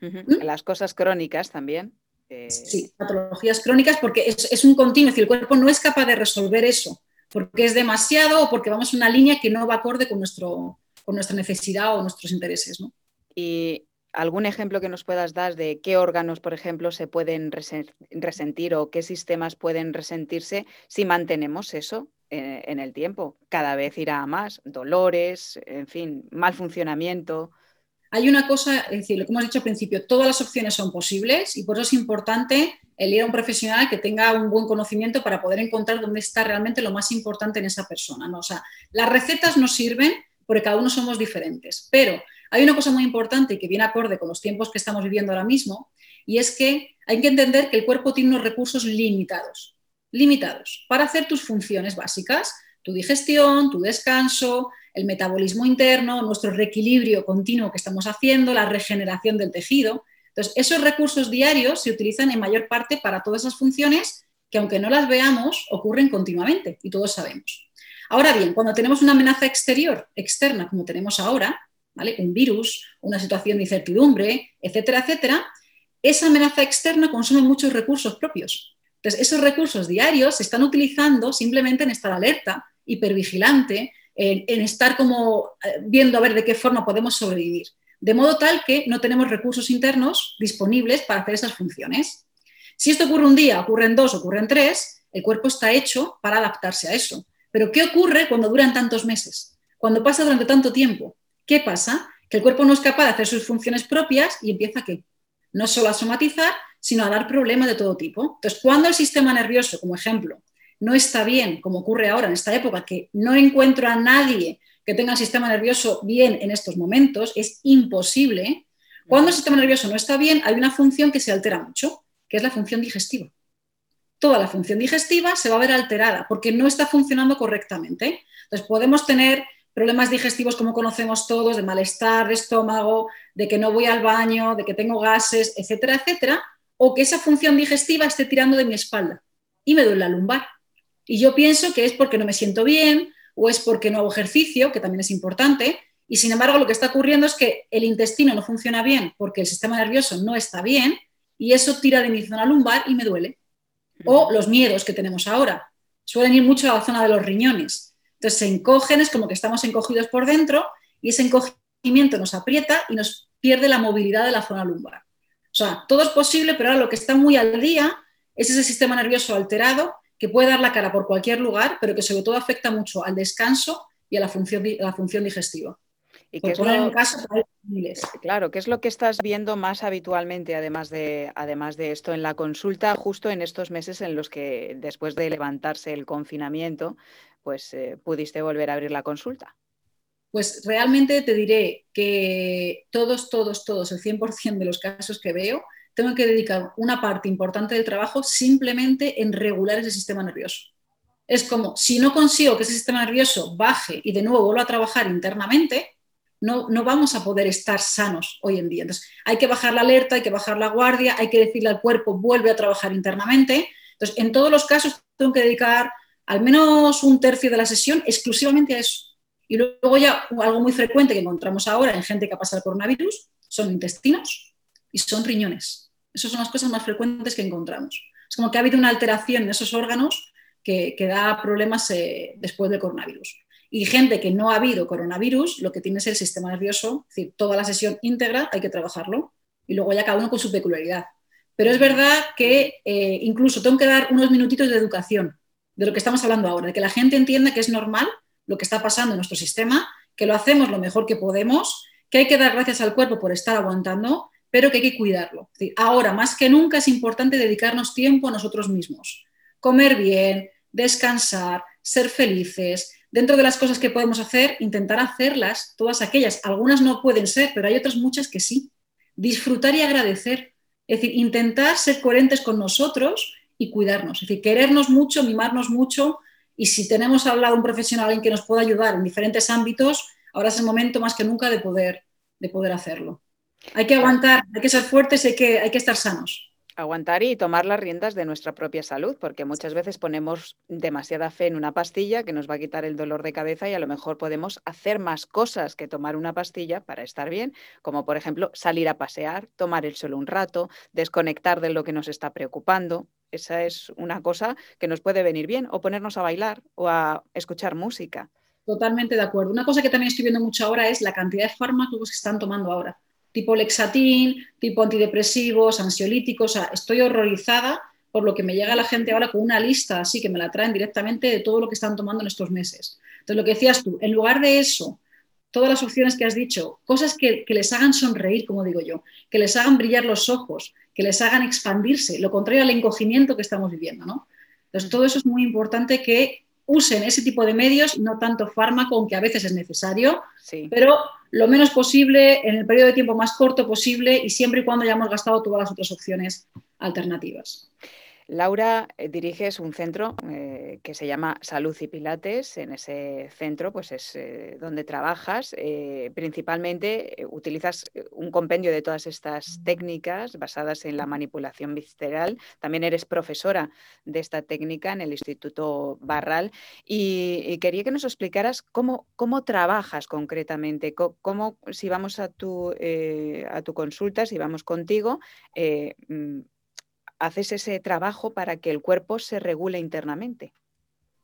[SPEAKER 1] ¿Mm? Las cosas crónicas también.
[SPEAKER 7] Eh, sí, patologías crónicas porque es, un continuo, es decir, el cuerpo no es capaz de resolver eso, porque es demasiado o porque vamos en una línea que no va acorde con, nuestro, con nuestra necesidad o nuestros intereses. ¿no?
[SPEAKER 1] Y algún ejemplo que nos puedas dar de qué órganos, por ejemplo, se pueden resentir o qué sistemas pueden resentirse si mantenemos eso eh, en el tiempo. Cada vez irá a más, dolores, en fin, mal funcionamiento.
[SPEAKER 7] Hay una cosa, es decir, lo que hemos dicho al principio, todas las opciones son posibles y por eso es importante el ir a un profesional que tenga un buen conocimiento para poder encontrar dónde está realmente lo más importante en esa persona. ¿no? O sea, las recetas nos sirven porque cada uno somos diferentes, pero hay una cosa muy importante que viene acorde con los tiempos que estamos viviendo ahora mismo y es que hay que entender que el cuerpo tiene unos recursos limitados limitados para hacer tus funciones básicas, tu digestión, tu descanso, el metabolismo interno, nuestro reequilibrio continuo que estamos haciendo, la regeneración del tejido. Entonces, esos recursos diarios se utilizan en mayor parte para todas esas funciones que aunque no las veamos, ocurren continuamente y todos sabemos. Ahora bien, cuando tenemos una amenaza exterior, externa, como tenemos ahora, ¿vale? un virus, una situación de incertidumbre, etcétera, etcétera, esa amenaza externa consume muchos recursos propios. Entonces, esos recursos diarios se están utilizando simplemente en estar alerta, hipervigilante, en, estar como eh, viendo a ver de qué forma podemos sobrevivir. De modo tal que no tenemos recursos internos disponibles para hacer esas funciones. Si esto ocurre un día, ocurre en dos, ocurre en tres, el cuerpo está hecho para adaptarse a eso. Pero ¿qué ocurre cuando duran tantos meses? Cuando pasa durante tanto tiempo. ¿Qué pasa? Que el cuerpo no es capaz de hacer sus funciones propias y empieza ¿qué? No solo a somatizar, sino a dar problemas de todo tipo. Entonces, cuando el sistema nervioso, como ejemplo, no está bien, como ocurre ahora en esta época, que no encuentro a nadie que tenga el sistema nervioso bien en estos momentos, es imposible. Cuando el sistema nervioso no está bien, hay una función que se altera mucho, que es la función digestiva. Toda la función digestiva se va a ver alterada porque no está funcionando correctamente. Entonces, podemos tener problemas digestivos como conocemos todos, de malestar de estómago, de que no voy al baño, de que tengo gases, etcétera, etcétera, o que esa función digestiva esté tirando de mi espalda y me duele la lumbar. Y yo pienso que es porque no me siento bien o es porque no hago ejercicio, que también es importante, y sin embargo lo que está ocurriendo es que el intestino no funciona bien porque el sistema nervioso no está bien y eso tira de mi zona lumbar y me duele. O los miedos que tenemos ahora. Suelen ir mucho a la zona de los riñones. Entonces se encogen, es como que estamos encogidos por dentro y ese encogimiento nos aprieta y nos pierde la movilidad de la zona lumbar. O sea, todo es posible, pero ahora lo que está muy al día es ese sistema nervioso alterado que puede dar la cara por cualquier lugar, pero que sobre todo afecta mucho al descanso y a la función, la función digestiva.
[SPEAKER 1] ¿Y qué es caso, Claro, ¿qué es lo que estás viendo más habitualmente, además de, además de esto, en la consulta, justo en estos meses en los que después de levantarse el confinamiento, pues eh, pudiste volver a abrir la consulta?
[SPEAKER 7] Pues realmente te diré que todos, todos, todos, el 100% de los casos que veo, tengo que dedicar una parte importante del trabajo simplemente en regular ese sistema nervioso. Es como, si no consigo que ese sistema nervioso baje y de nuevo vuelva a trabajar internamente, no, no, vamos a poder estar sanos hoy en día. Entonces, hay que bajar la alerta, hay que bajar la guardia, hay que decirle al cuerpo, vuelve a trabajar internamente. Entonces, en todos los casos tengo que dedicar al menos un tercio de la sesión exclusivamente a eso. Y luego ya algo muy frecuente que encontramos ahora en gente que ha pasado el coronavirus son intestinos y son riñones. Esas son las cosas más frecuentes que encontramos. Es como que ha habido una alteración en esos órganos que, da problemas eh, después del coronavirus. Y gente que no ha habido coronavirus, lo que tiene es el sistema nervioso, es decir, toda la sesión íntegra hay que trabajarlo y luego ya cada uno con su peculiaridad. Pero es verdad que eh, incluso tengo que dar unos minutitos de educación de lo que estamos hablando ahora, de que la gente entienda que es normal lo que está pasando en nuestro sistema, que lo hacemos lo mejor que podemos, que hay que dar gracias al cuerpo por estar aguantando, pero que hay que cuidarlo. ahora, más que nunca, es importante dedicarnos tiempo a nosotros mismos. Comer bien, descansar, ser felices. Dentro de las cosas que podemos hacer, intentar hacerlas, todas aquellas. Algunas no pueden ser, pero hay otras muchas que sí. Disfrutar y agradecer. Es decir, intentar ser coherentes con nosotros y cuidarnos. Es decir, querernos mucho, mimarnos mucho, y si tenemos al lado un profesional en que nos pueda ayudar en diferentes ámbitos, ahora es el momento más que nunca de poder, de poder hacerlo. Hay que aguantar, hay que ser fuertes, hay que, hay que estar sanos.
[SPEAKER 1] Aguantar y tomar las riendas de nuestra propia salud, porque muchas veces ponemos demasiada fe en una pastilla que nos va a quitar el dolor de cabeza y a lo mejor podemos hacer más cosas que tomar una pastilla para estar bien, como por ejemplo salir a pasear, tomar el sol un rato, desconectar de lo que nos está preocupando. Esa es una cosa que nos puede venir bien, o ponernos a bailar o a escuchar música.
[SPEAKER 7] Totalmente de acuerdo. Una cosa que también estoy viendo mucho ahora es la cantidad de fármacos que están tomando ahora, tipo lexatín, tipo antidepresivos, ansiolíticos. estoy horrorizada por lo que me llega la gente ahora con una lista así que me la traen directamente de todo lo que están tomando en estos meses. Entonces, lo que decías tú, en lugar de eso, todas las opciones que has dicho, cosas que, les hagan sonreír, como digo yo, que les hagan brillar los ojos, que les hagan expandirse, lo contrario al encogimiento que estamos viviendo. ¿no? Entonces, todo eso es muy importante que usen ese tipo de medios, no tanto fármaco, aunque a veces es necesario, pero lo menos posible, en el periodo de tiempo más corto posible y siempre y cuando hayamos gastado todas las otras opciones alternativas.
[SPEAKER 1] Laura, eh, diriges un centro eh, que se llama Salud y Pilates. En ese centro, pues es eh, donde trabajas. principalmente utilizas un compendio de todas estas técnicas basadas en la manipulación visceral. También eres profesora de esta técnica en el Instituto Barral. Y, quería que nos explicaras cómo, cómo trabajas concretamente, cómo, si vamos a tu, a tu consulta, si vamos contigo, mm, haces ese trabajo para que el cuerpo se regule internamente.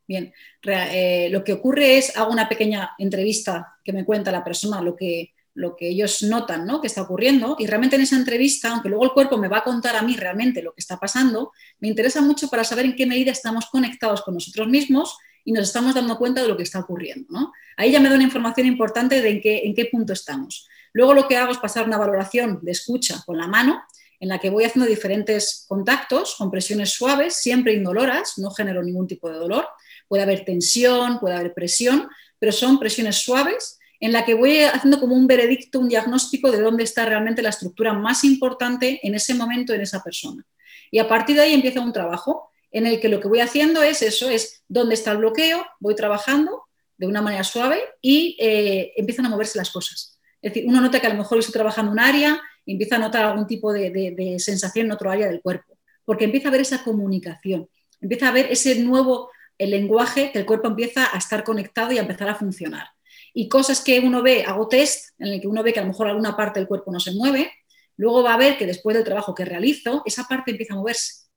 [SPEAKER 7] Bien, eh, lo que ocurre es, hago una pequeña entrevista que me cuenta la persona lo que, lo que ellos notan ¿no? que está ocurriendo y realmente en esa entrevista, aunque luego el cuerpo me va a contar a mí realmente lo que está pasando, me interesa mucho para saber en qué medida estamos conectados con nosotros mismos y nos estamos dando cuenta de lo que está ocurriendo. ¿no? Ahí ya me da una información importante de en qué, en qué punto estamos. Luego lo que hago es pasar una valoración de escucha con la mano en la que voy haciendo diferentes contactos con presiones suaves, siempre indoloras, no genero ningún tipo de dolor. Puede haber tensión, puede haber presión, pero son presiones suaves en la que voy haciendo como un veredicto, un diagnóstico de dónde está realmente la estructura más importante en ese momento en esa persona. Y a partir de ahí empieza un trabajo en el que lo que voy haciendo es eso, es dónde está el bloqueo, voy trabajando de una manera suave y eh, empiezan a moverse las cosas. Es decir, uno nota que a lo mejor estoy trabajando un área, empieza a notar algún tipo de, sensación en otro área del cuerpo, porque empieza a haber esa comunicación, empieza a ver ese nuevo el lenguaje que el cuerpo empieza a estar conectado y a empezar a funcionar. Y cosas que uno ve, hago test en el que uno ve que a lo mejor alguna parte del cuerpo no se mueve, luego va a ver que después del trabajo que realizo, esa parte empieza a moverse.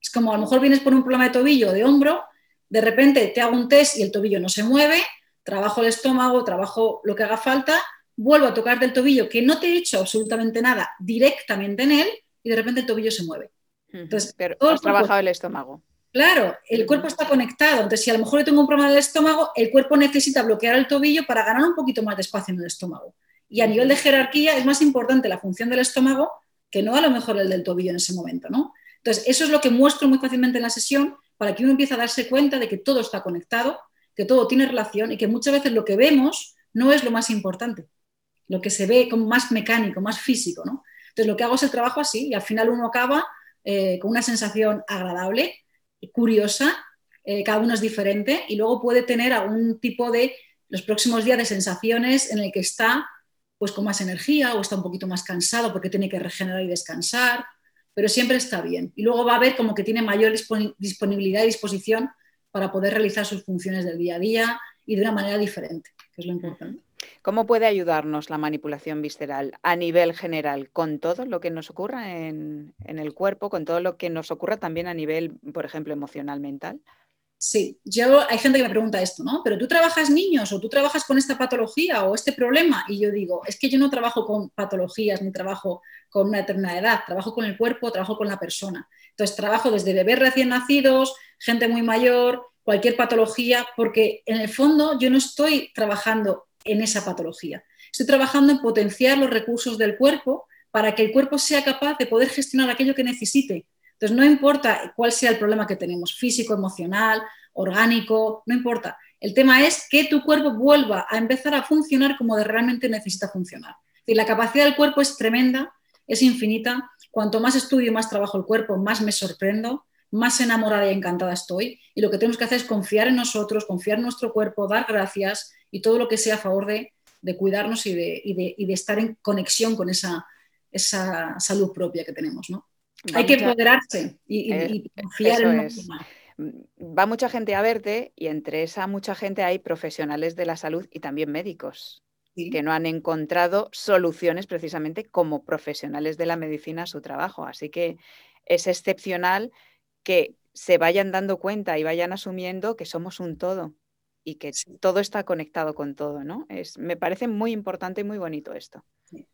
[SPEAKER 7] Es como a lo mejor vienes por un problema de tobillo de hombro, de repente te hago un test y el tobillo no se mueve, trabajo el estómago, trabajo lo que haga falta vuelvo a tocar del tobillo que no te he hecho absolutamente nada directamente en él y de repente el tobillo se mueve.
[SPEAKER 1] Entonces, Pero has trabajado el estómago.
[SPEAKER 7] Claro, el cuerpo está conectado. Entonces, si a lo mejor yo tengo un problema del estómago, el cuerpo necesita bloquear el tobillo para ganar un poquito más de espacio en el estómago. Y a nivel de jerarquía es más importante la función del estómago que no a lo mejor el del tobillo en ese momento, ¿no? Entonces, eso es lo que muestro muy fácilmente en la sesión para que uno empiece a darse cuenta de que todo está conectado, que todo tiene relación y que muchas veces lo que vemos no es lo más importante, lo que se ve como más mecánico, más físico, ¿no? Entonces, lo que hago es el trabajo así y al final uno acaba eh, con una sensación agradable, curiosa, eh, cada uno es diferente y luego puede tener algún tipo de los próximos días de sensaciones en el que está pues con más energía o está un poquito más cansado porque tiene que regenerar y descansar, pero siempre está bien. Y luego va a ver como que tiene mayor disponibilidad y disposición para poder realizar sus funciones del día a día y de una manera diferente, que es lo importante.
[SPEAKER 1] ¿Cómo puede ayudarnos la manipulación visceral a nivel general con todo lo que nos ocurra en, el cuerpo, con todo lo que nos ocurra también a nivel, por ejemplo, emocional, mental?
[SPEAKER 7] Sí, yo hay gente que me pregunta esto, ¿no? Pero tú trabajas niños o tú trabajas con esta patología o este problema y yo digo, es que yo no trabajo con patologías ni trabajo con una determinada edad, trabajo con el cuerpo, trabajo con la persona. Entonces trabajo desde bebés recién nacidos, gente muy mayor, cualquier patología, porque en el fondo yo no estoy trabajando en esa patología. Estoy trabajando en potenciar los recursos del cuerpo para que el cuerpo sea capaz de poder gestionar aquello que necesite entonces, no importa cuál sea el problema que tenemos, físico, emocional, orgánico, no importa. El tema es que tu cuerpo vuelva a empezar a funcionar como realmente necesita funcionar. Y la capacidad del cuerpo es tremenda, es infinita. Cuanto más estudio, más trabajo el cuerpo, más me sorprendo, más enamorada y encantada estoy. Y lo que tenemos que hacer es confiar en nosotros, confiar en nuestro cuerpo, dar gracias y todo lo que sea a favor de, cuidarnos y de, estar en conexión con esa, esa salud propia que tenemos. ¿no? Hay que empoderarse y, eh, confiar en
[SPEAKER 1] es. Mm, va mucha gente a verte y entre esa mucha gente hay profesionales de la salud y también médicos que no han encontrado soluciones precisamente como profesionales de la medicina a su trabajo. Así que es excepcional que se vayan dando cuenta y vayan asumiendo que somos un todo y que todo está conectado con todo, ¿no? Es, me parece muy importante y muy bonito esto.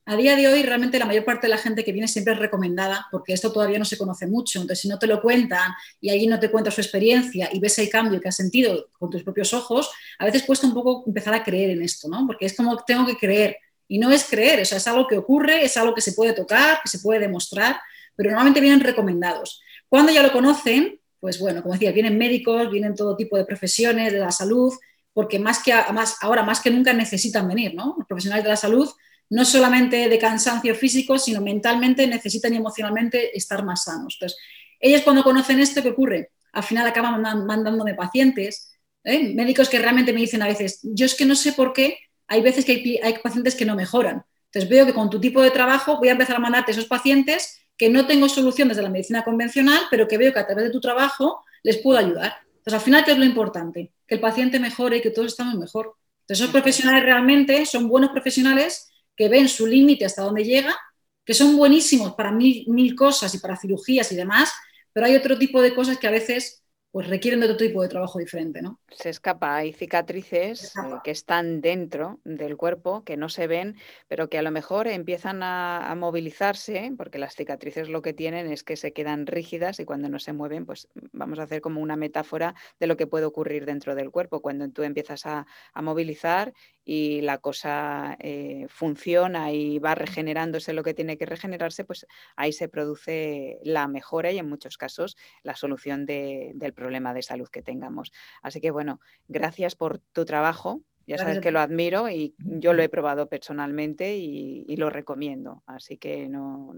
[SPEAKER 7] A día de hoy, realmente la mayor parte de la gente que viene siempre es recomendada, porque esto todavía no se conoce mucho. Entonces, si no te lo cuentan y alguien no te cuenta su experiencia y ves el cambio que has sentido con tus propios ojos, a veces cuesta un poco empezar a creer en esto, ¿no? Porque es como tengo que creer. Y no es creer, o sea, es algo que ocurre, es algo que se puede tocar, que se puede demostrar, pero normalmente vienen recomendados. Cuando ya lo conocen, pues bueno, como decía, vienen médicos, vienen todo tipo de profesiones de la salud, porque más que ahora más que nunca necesitan venir, ¿no? Los profesionales de la salud, no solamente de cansancio físico, sino mentalmente necesitan y emocionalmente estar más sanos. Entonces, ellos cuando conocen esto, ¿qué ocurre? Al final acaban mandándome pacientes, ¿eh? médicos que realmente me dicen a veces, yo es que no sé por qué, hay veces que hay, hay pacientes que no mejoran. Entonces veo que con tu tipo de trabajo voy a empezar a mandarte esos pacientes que no tengo solución desde la medicina convencional, pero que veo que a través de tu trabajo les puedo ayudar. Entonces, al final, ¿qué es lo importante? Que el paciente mejore y que todos estamos mejor. Entonces, esos profesionales realmente son buenos profesionales que ven su límite hasta dónde llega, que son buenísimos para mil, mil cosas y para cirugías y demás, pero hay otro tipo de cosas que a veces pues requieren de otro tipo de trabajo diferente, ¿no?
[SPEAKER 1] Se escapa, hay cicatrices eh, que están dentro del cuerpo, que no se ven, pero que a lo mejor empiezan a, movilizarse, porque las cicatrices lo que tienen es que se quedan rígidas y cuando no se mueven, pues vamos a hacer como una metáfora de lo que puede ocurrir dentro del cuerpo, cuando tú empiezas a, movilizar y la cosa eh, funciona y va regenerándose lo que tiene que regenerarse, pues ahí se produce la mejora y en muchos casos la solución de, del problema de salud que tengamos. Así que bueno, gracias por tu trabajo. Ya sabes que lo admiro y yo lo he probado personalmente y, lo recomiendo. Así que no,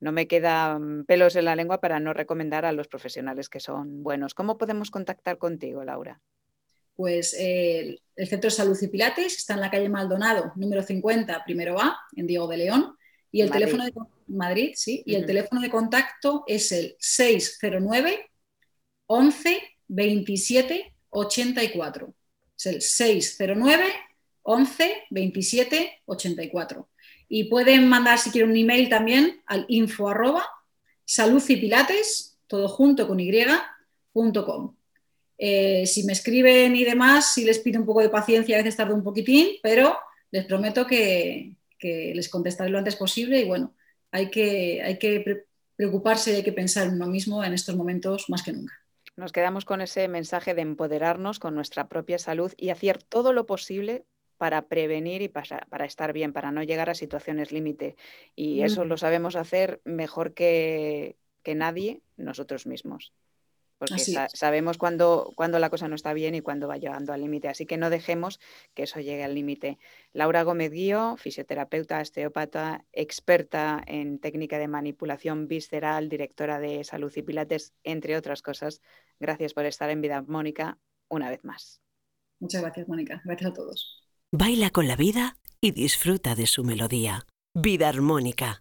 [SPEAKER 1] no me quedan pelos en la lengua para no recomendar a los profesionales que son buenos. ¿Cómo podemos contactar contigo, Laura?
[SPEAKER 7] Pues el Centro de Salud y Pilates está en la calle Maldonado, número 50, primero A, en Diego de León. Y el teléfono de Madrid, sí, y el teléfono de contacto es el 609 11 27 84. Es el 609 11 27 84. Y pueden mandar si quieren un email también al info arroba salud y pilates, todo junto con y.com. Eh, si me escriben y demás, si les pido un poco de paciencia, a veces tardo un poquitín, pero les prometo que, les contestaré lo antes posible y bueno, hay que, hay que preocuparse y hay que pensar en uno mismo en estos momentos más que nunca.
[SPEAKER 4] Nos quedamos con ese mensaje de empoderarnos con nuestra propia salud y hacer todo lo posible para prevenir y para, estar bien, para no llegar a situaciones límite. Y eso lo sabemos hacer mejor que, que nadie nosotros mismos porque sabemos cuándo, la cosa no está bien y cuándo va llegando al límite. Así que no dejemos que eso llegue al límite. Laura Gómez Guío, fisioterapeuta, osteópata, experta en técnica de manipulación visceral, directora de salud y pilates, entre otras cosas. Gracias por estar en Vida Mónica una vez más.
[SPEAKER 7] Muchas gracias, Mónica. Gracias a todos.
[SPEAKER 2] Baila con la vida y disfruta de su melodía. Vida armónica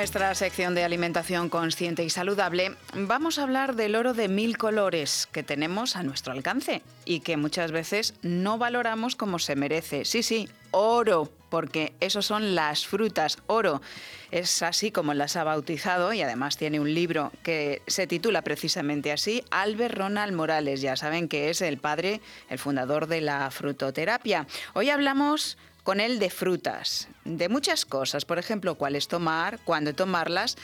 [SPEAKER 1] nuestra sección de alimentación consciente y saludable vamos a hablar del oro de mil colores que tenemos a nuestro alcance y que muchas veces no valoramos como se merece. Sí, sí, oro, porque eso son las frutas, oro. Es así como las ha bautizado y además tiene un libro que se titula precisamente así, Albert Ronald Morales. Ya saben que es el padre, el fundador de la frutoterapia. Hoy hablamos con él de frutas, de muchas cosas, por ejemplo, cuáles tomar, cuándo tomarlas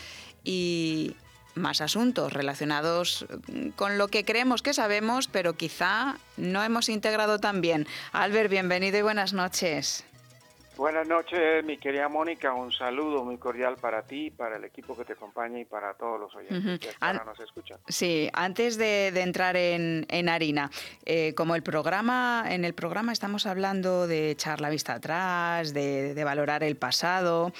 [SPEAKER 1] y más asuntos relacionados con lo que creemos que sabemos, pero quizá no hemos integrado tan bien. Albert, bienvenido y buenas noches.
[SPEAKER 8] Buenas noches, mi querida Mónica. Un saludo muy cordial para ti, para el equipo que te acompaña y para todos los oyentes que ahora nos escuchan.
[SPEAKER 1] Sí, antes de, entrar en, harina, eh, como el programa, en el programa estamos hablando de echar la vista atrás, de valorar el pasado.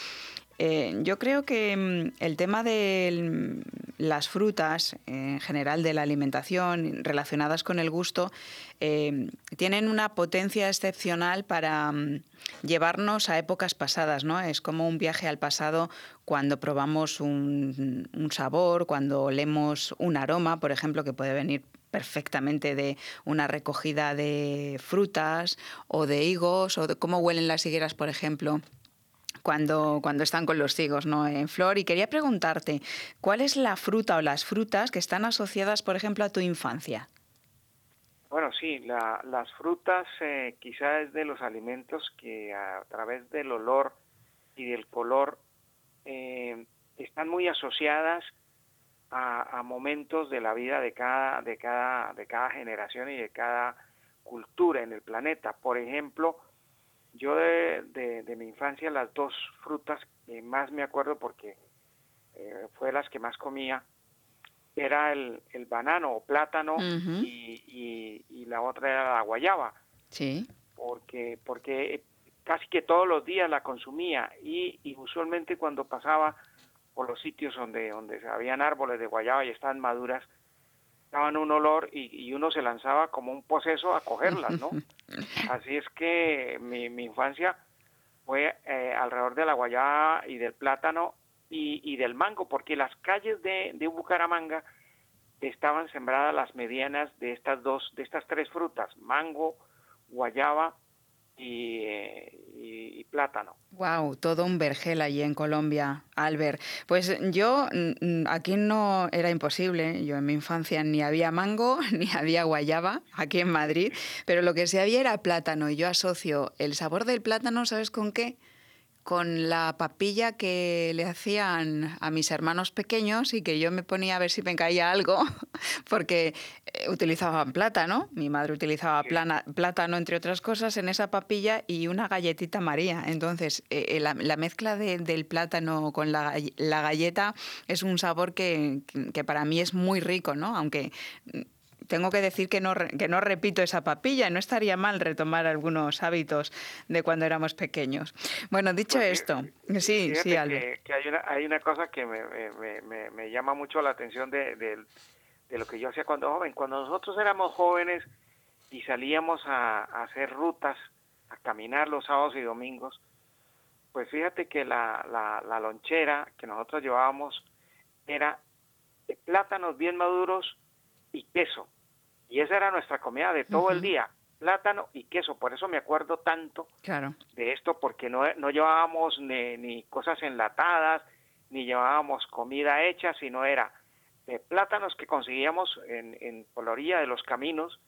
[SPEAKER 1] Eh, yo creo que mm, el tema de las frutas, en general de la alimentación, relacionadas con el gusto, eh, tienen una potencia excepcional para mm, llevarnos a épocas pasadas, ¿no? Es como un viaje al pasado cuando probamos un, sabor, cuando olemos un aroma, por ejemplo, que puede venir perfectamente de una recogida de frutas o de higos o de cómo huelen las higueras, por ejemplo cuando, cuando están con los higos ¿no? en flor. Y quería preguntarte, ¿cuál es la fruta o las frutas que están asociadas, por ejemplo, a tu infancia?
[SPEAKER 8] Bueno, sí, las frutas eh, quizás es de los alimentos que a través del olor y del color eh, están muy asociadas a, a, momentos de la vida de cada, de, cada, de cada generación y de cada cultura en el planeta. Por ejemplo, yo de, de, mi infancia las dos frutas que más me acuerdo porque eh, fue las que más comía era el, el banano o plátano y, y, la otra era la guayaba.
[SPEAKER 1] Sí.
[SPEAKER 8] Porque, porque casi que todos los días la consumía y, y usualmente cuando pasaba por los sitios donde, donde habían árboles de guayaba y estaban maduras, daban un olor y, uno se lanzaba como un poseso a cogerlas, ¿no? Así es que mi, mi infancia fue eh, alrededor de la guayaba y del plátano y, y del mango, porque las calles de, de, Bucaramanga estaban sembradas las medianas de estas dos, de estas tres frutas, mango, guayaba y, plátano.
[SPEAKER 1] Wow, todo un vergel allí en Colombia, Albert. Pues yo aquí no era imposible. Yo en mi infancia ni había mango ni había guayaba aquí en Madrid, pero lo que sí había era plátano. Y yo asocio el sabor del plátano, ¿sabes con qué? con la papilla que le hacían a mis hermanos pequeños y que yo me ponía a ver si me caía algo, porque eh, utilizaban plátano, mi madre utilizaba plátano, entre otras cosas, en esa papilla y una galletita María. Entonces, eh, eh, la, mezcla del plátano con la, galleta es un sabor que, que, para mí es muy rico, ¿no? Aunque tengo que decir que no, que no repito esa papilla, no estaría mal retomar algunos hábitos de cuando éramos pequeños. Bueno, dicho esto, sí, sí,
[SPEAKER 8] Albert. Que, hay, una, hay una cosa que me, me, me, llama mucho la atención de, de, lo que yo hacía cuando joven. Cuando nosotros éramos jóvenes y salíamos a, hacer rutas, a caminar los sábados y domingos, pues fíjate que la, la, la lonchera que nosotros llevábamos era de plátanos bien maduros y queso. Y esa era nuestra comida de todo el día, plátano y queso. Por eso me acuerdo tanto de esto, porque no, no llevábamos ni, cosas enlatadas, ni llevábamos comida hecha, sino era plátanos que conseguíamos en, en por la orilla de los caminos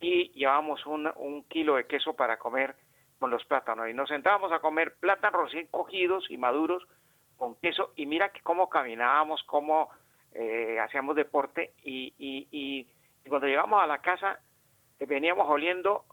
[SPEAKER 8] y llevábamos un, un kilo de queso para comer con los plátanos. Y nos sentábamos a comer plátanos recién cogidos y maduros con queso. Y mira que cómo caminábamos, cómo eh, hacíamos deporte. Y, y, y, cuando llegamos a la casa, veníamos oliendo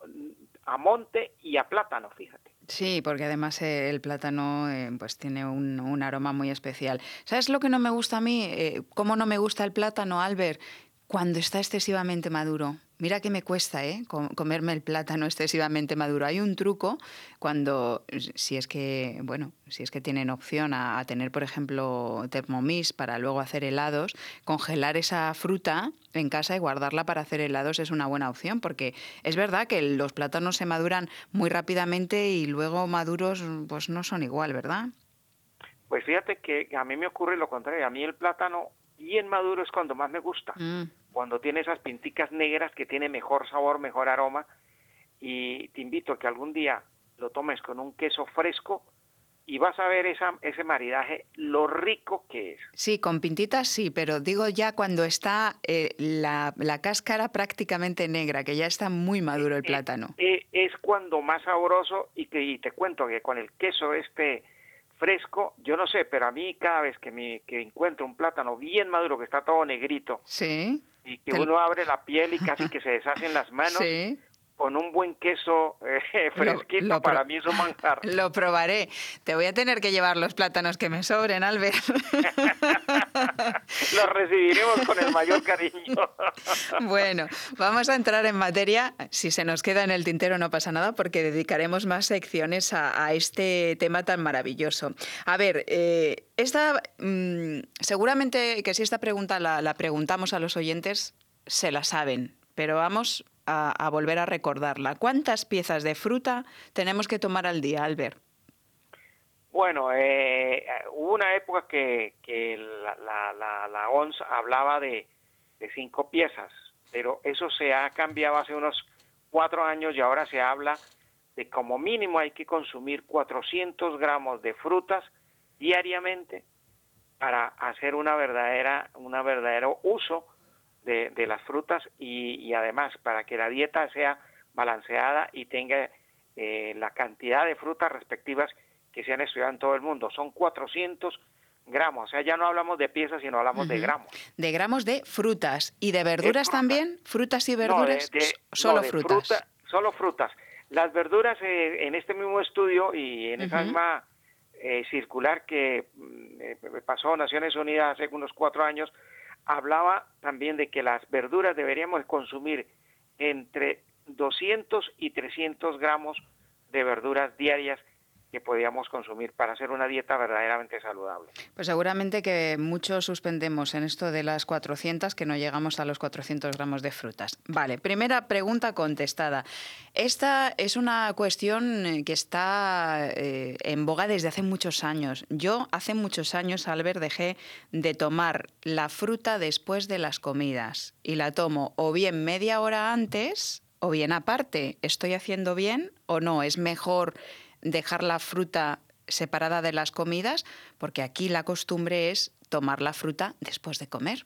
[SPEAKER 8] a monte y a plátano, fíjate.
[SPEAKER 1] Sí, porque además eh, el plátano pues tiene un, un, aroma muy especial. ¿Sabes lo que no me gusta a mí? ¿Cómo no me gusta el plátano, Albert? Cuando está excesivamente maduro. Mira que me cuesta ¿eh? comerme el plátano excesivamente maduro. Hay un truco cuando, si es que, bueno, si es que tienen opción a, tener, por ejemplo, Thermomix para luego hacer helados, congelar esa fruta en casa y guardarla para hacer helados es una buena opción, porque es verdad que los plátanos se maduran muy rápidamente y luego maduros pues no son igual, ¿verdad?
[SPEAKER 8] Pues fíjate que a mí me ocurre lo contrario. A mí el plátano bien maduro es cuando más me gusta. Mm cuando tiene esas pinticas negras que tiene mejor sabor, mejor aroma. Y te invito a que algún día lo tomes con un queso fresco y vas a ver esa, ese maridaje, lo rico que es.
[SPEAKER 1] Sí, con pintitas sí, pero digo ya cuando está eh, la, la, cáscara prácticamente negra, que ya está muy maduro el plátano.
[SPEAKER 8] Es, es cuando más sabroso y que y te cuento que con el queso este fresco, yo no sé, pero a mí cada vez que, me, que encuentro un plátano bien maduro, que está todo negrito,
[SPEAKER 1] sí
[SPEAKER 8] y que uno abre la piel y casi que se deshacen las manos. Con un buen queso eh, fresquito, para mí es un manjar.
[SPEAKER 1] Lo probaré. Te voy a tener que llevar los plátanos que me sobren, Albert.
[SPEAKER 8] los recibiremos con el mayor cariño.
[SPEAKER 1] bueno, vamos a entrar en materia. Si se nos queda en el tintero no pasa nada porque dedicaremos más secciones a, este tema tan maravilloso. A ver, eh, esta, mm, seguramente que si esta pregunta la, preguntamos a los oyentes, se la saben, pero vamos a, volver a recordarla. ¿Cuántas piezas de fruta tenemos que tomar al día, Albert?
[SPEAKER 8] Bueno, eh, hubo una época que, la, ONS hablaba de, de, cinco piezas, pero eso se ha cambiado hace unos cuatro años y ahora se habla de como mínimo hay que consumir 400 gramos de frutas diariamente para hacer una verdadera, una verdadero uso de, las frutas y, además para que la dieta sea balanceada y tenga eh, la cantidad de frutas respectivas que se han estudiado en todo el mundo. Son 400 gramos, o sea, ya no hablamos de piezas, sino hablamos de gramos.
[SPEAKER 1] De gramos de frutas y de verduras también, frutas y verduras, solo frutas.
[SPEAKER 8] solo frutas. Las verduras eh, en este mismo estudio y en esa misma eh, circular que mm, eh, pasó Naciones Unidas hace unos cuatro años, hablaba también de que las verduras deberíamos consumir entre 200 y 300 gramos de verduras diarias que podíamos consumir para hacer una dieta verdaderamente saludable.
[SPEAKER 1] Pues seguramente que muchos suspendemos en esto de las 400, que no llegamos a los 400 gramos de frutas. Vale, primera pregunta contestada. Esta es una cuestión que está eh, en boga desde hace muchos años. Yo hace muchos años, Albert, dejé de tomar la fruta después de las comidas y la tomo o bien media hora antes o bien aparte. ¿Estoy haciendo bien o no? ¿Es mejor dejar la fruta separada de las comidas, porque aquí la costumbre es tomar la fruta después de comer.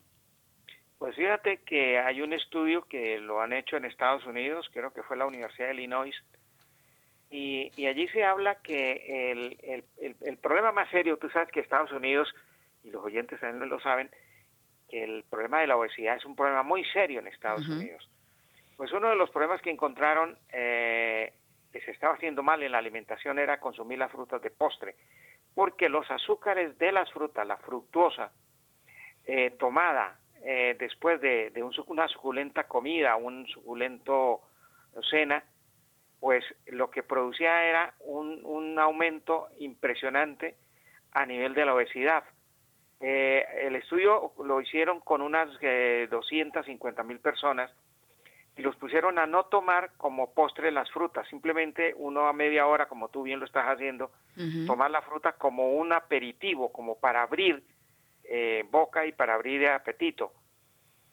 [SPEAKER 8] Pues fíjate que hay un estudio que lo han hecho en Estados Unidos, creo que fue la Universidad de Illinois, y, allí se habla que el, el, problema más serio, tú sabes que Estados Unidos, y los oyentes también lo saben, que el problema de la obesidad es un problema muy serio en Estados Unidos. Pues uno de los problemas que encontraron eh, que se estaba haciendo mal en la alimentación era consumir las frutas de postre, porque los azúcares de las frutas, la fructuosa, eh, tomada eh, después de, una suculenta comida, un suculento cena, pues lo que producía era un, aumento impresionante a nivel de la obesidad. Eh, el estudio lo hicieron con unas 250 mil personas y los pusieron a no tomar como postre las frutas, simplemente uno a media hora, como tú bien lo estás haciendo, tomar la fruta como un aperitivo, como para abrir eh, boca y para abrir apetito.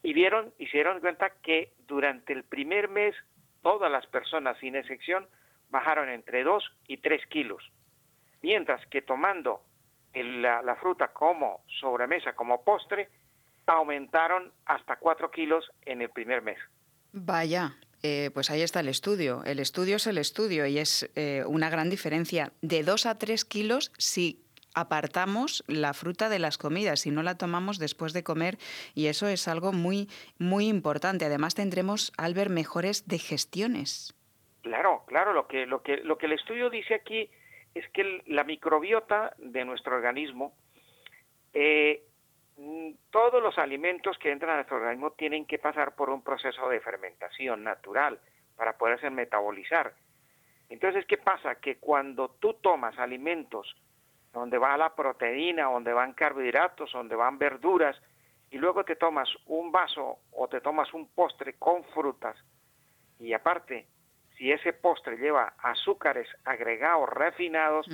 [SPEAKER 8] Y vieron, hicieron cuenta que durante el primer mes todas las personas, sin excepción, bajaron entre 2 y 3 kilos, mientras que tomando la, la fruta como sobremesa, como postre, aumentaron hasta 4 kilos en el primer mes.
[SPEAKER 1] Vaya, eh, pues ahí está el estudio. El estudio es el estudio y es eh, una gran diferencia. De 2 a 3 kilos si apartamos la fruta de las comidas, si no la tomamos después de comer, y eso es algo muy, muy importante. Además tendremos, al ver mejores digestiones.
[SPEAKER 8] Claro, claro, lo que, lo que, lo que el estudio dice aquí es que la microbiota de nuestro organismo, eh, todos los alimentos que entran a nuestro organismo tienen que pasar por un proceso de fermentación natural para poderse metabolizar. Entonces, ¿qué pasa? Que cuando tú tomas alimentos donde va la proteína, donde van carbohidratos, donde van verduras, y luego te tomas un vaso o te tomas un postre con frutas, y aparte si ese postre lleva azúcares agregados, refinados,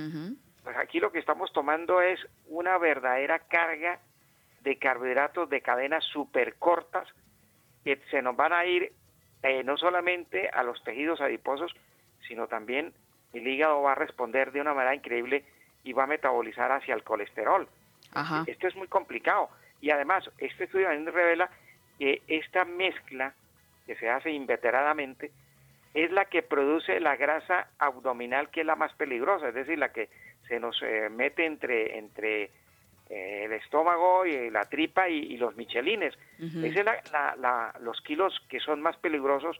[SPEAKER 8] pues aquí lo que estamos tomando es una verdadera carga de carbohidratos de cadenas súper cortas que se nos van a ir eh, no solamente a los tejidos adiposos, sino también el hígado va a responder de una manera increíble y va a metabolizar hacia el colesterol. Esto es muy complicado. Y además, este estudio también revela que esta mezcla que se hace inveteradamente es la que produce la grasa abdominal que es la más peligrosa, es decir, la que se nos eh, mete entre, entre eh, el estómago y la tripa y, los michelines. Esos son los kilos que son más peligrosos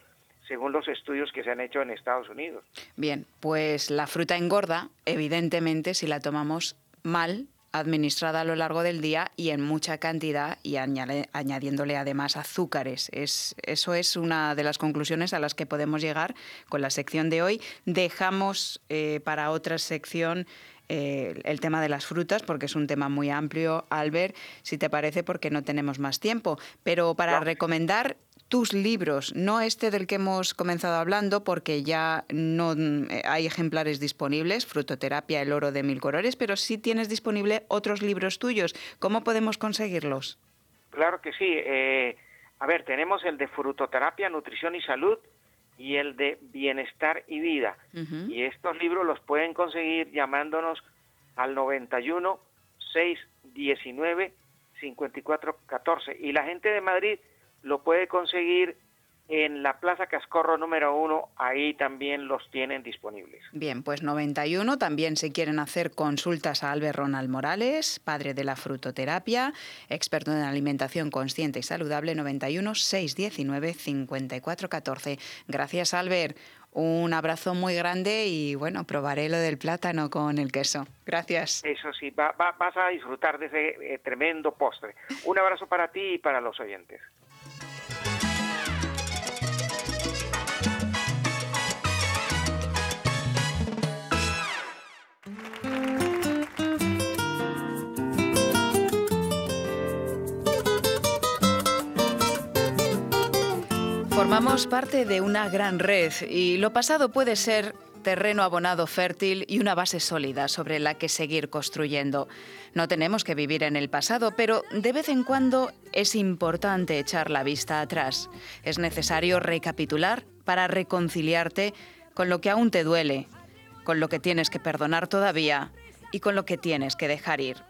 [SPEAKER 8] según los estudios que se han hecho en Estados Unidos.
[SPEAKER 1] Bien, pues la fruta engorda, evidentemente, si la tomamos mal, administrada a lo largo del día y en mucha cantidad y añadiéndole además azúcares. Es, eso es una de las conclusiones a las que podemos llegar con la sección de hoy. Dejamos eh, para otra sección eh, el tema de las frutas, porque es un tema muy amplio, Albert, si te parece, porque no tenemos más tiempo. Pero para recomendar tus libros, no este del que hemos comenzado hablando, porque ya no eh, hay ejemplares disponibles, Frutoterapia, El oro de mil colores, pero sí tienes disponible otros libros tuyos. ¿Cómo podemos conseguirlos?
[SPEAKER 8] Claro que sí. Eh, a ver, tenemos el de Frutoterapia, Nutrición y Salud y el de Bienestar y Vida. Y estos libros los pueden conseguir llamándonos al 91 619 5414. Y la gente de Madrid lo puede conseguir en la Plaza Cascorro número uno, ahí también los tienen disponibles.
[SPEAKER 1] Bien, pues 91, también se quieren hacer consultas a Albert Ronald Morales, padre de la frutoterapia, experto en alimentación consciente y saludable, 91 619 5414. Gracias, Albert. Un abrazo muy grande y bueno, probaré lo del plátano con el queso. Gracias.
[SPEAKER 8] Eso sí, vas a disfrutar de ese eh, tremendo postre. Un abrazo para ti y para los oyentes.
[SPEAKER 1] Formamos parte de una gran red y lo pasado puede ser terreno abonado fértil y una base sólida sobre la que seguir construyendo. No tenemos que vivir en el pasado, pero de vez en cuando es importante echar la vista atrás. Es necesario recapitular para reconciliarte con lo que aún te duele, con lo que tienes que perdonar todavía y con lo que tienes que dejar ir.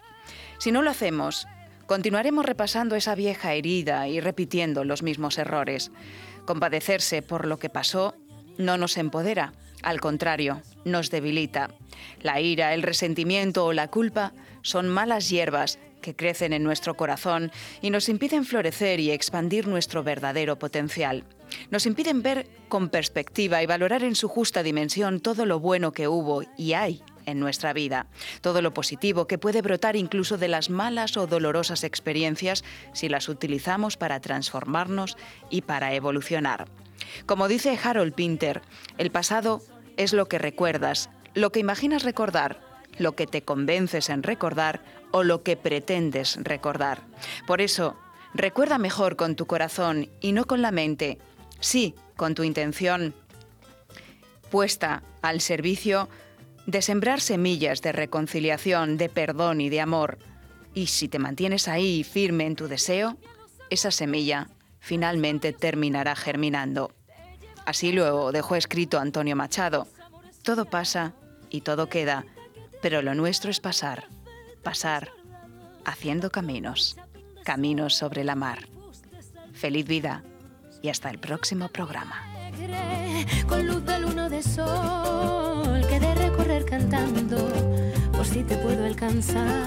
[SPEAKER 1] Si no lo hacemos, continuaremos repasando esa vieja herida y repitiendo los mismos errores. Compadecerse por lo que pasó no nos empodera, al contrario, nos debilita. La ira, el resentimiento o la culpa son malas hierbas que crecen en nuestro corazón y nos impiden florecer y expandir nuestro verdadero potencial. Nos impiden ver con perspectiva y valorar en su justa dimensión todo lo bueno que hubo y hay en nuestra vida, todo lo positivo que puede brotar incluso de las malas o dolorosas experiencias si las utilizamos para transformarnos y para evolucionar. Como dice Harold Pinter, el pasado es lo que recuerdas, lo que imaginas recordar, lo que te convences en recordar o lo que pretendes recordar. Por eso, recuerda mejor con tu corazón y no con la mente, sí, con tu intención puesta al servicio de sembrar semillas de reconciliación, de perdón y de amor. Y si te mantienes ahí firme en tu deseo, esa semilla finalmente terminará germinando. Así luego dejó escrito Antonio Machado. Todo pasa y todo queda, pero lo nuestro es pasar, pasar, haciendo caminos, caminos sobre la mar. Feliz vida y hasta el próximo programa.
[SPEAKER 9] Cantando por si te puedo alcanzar.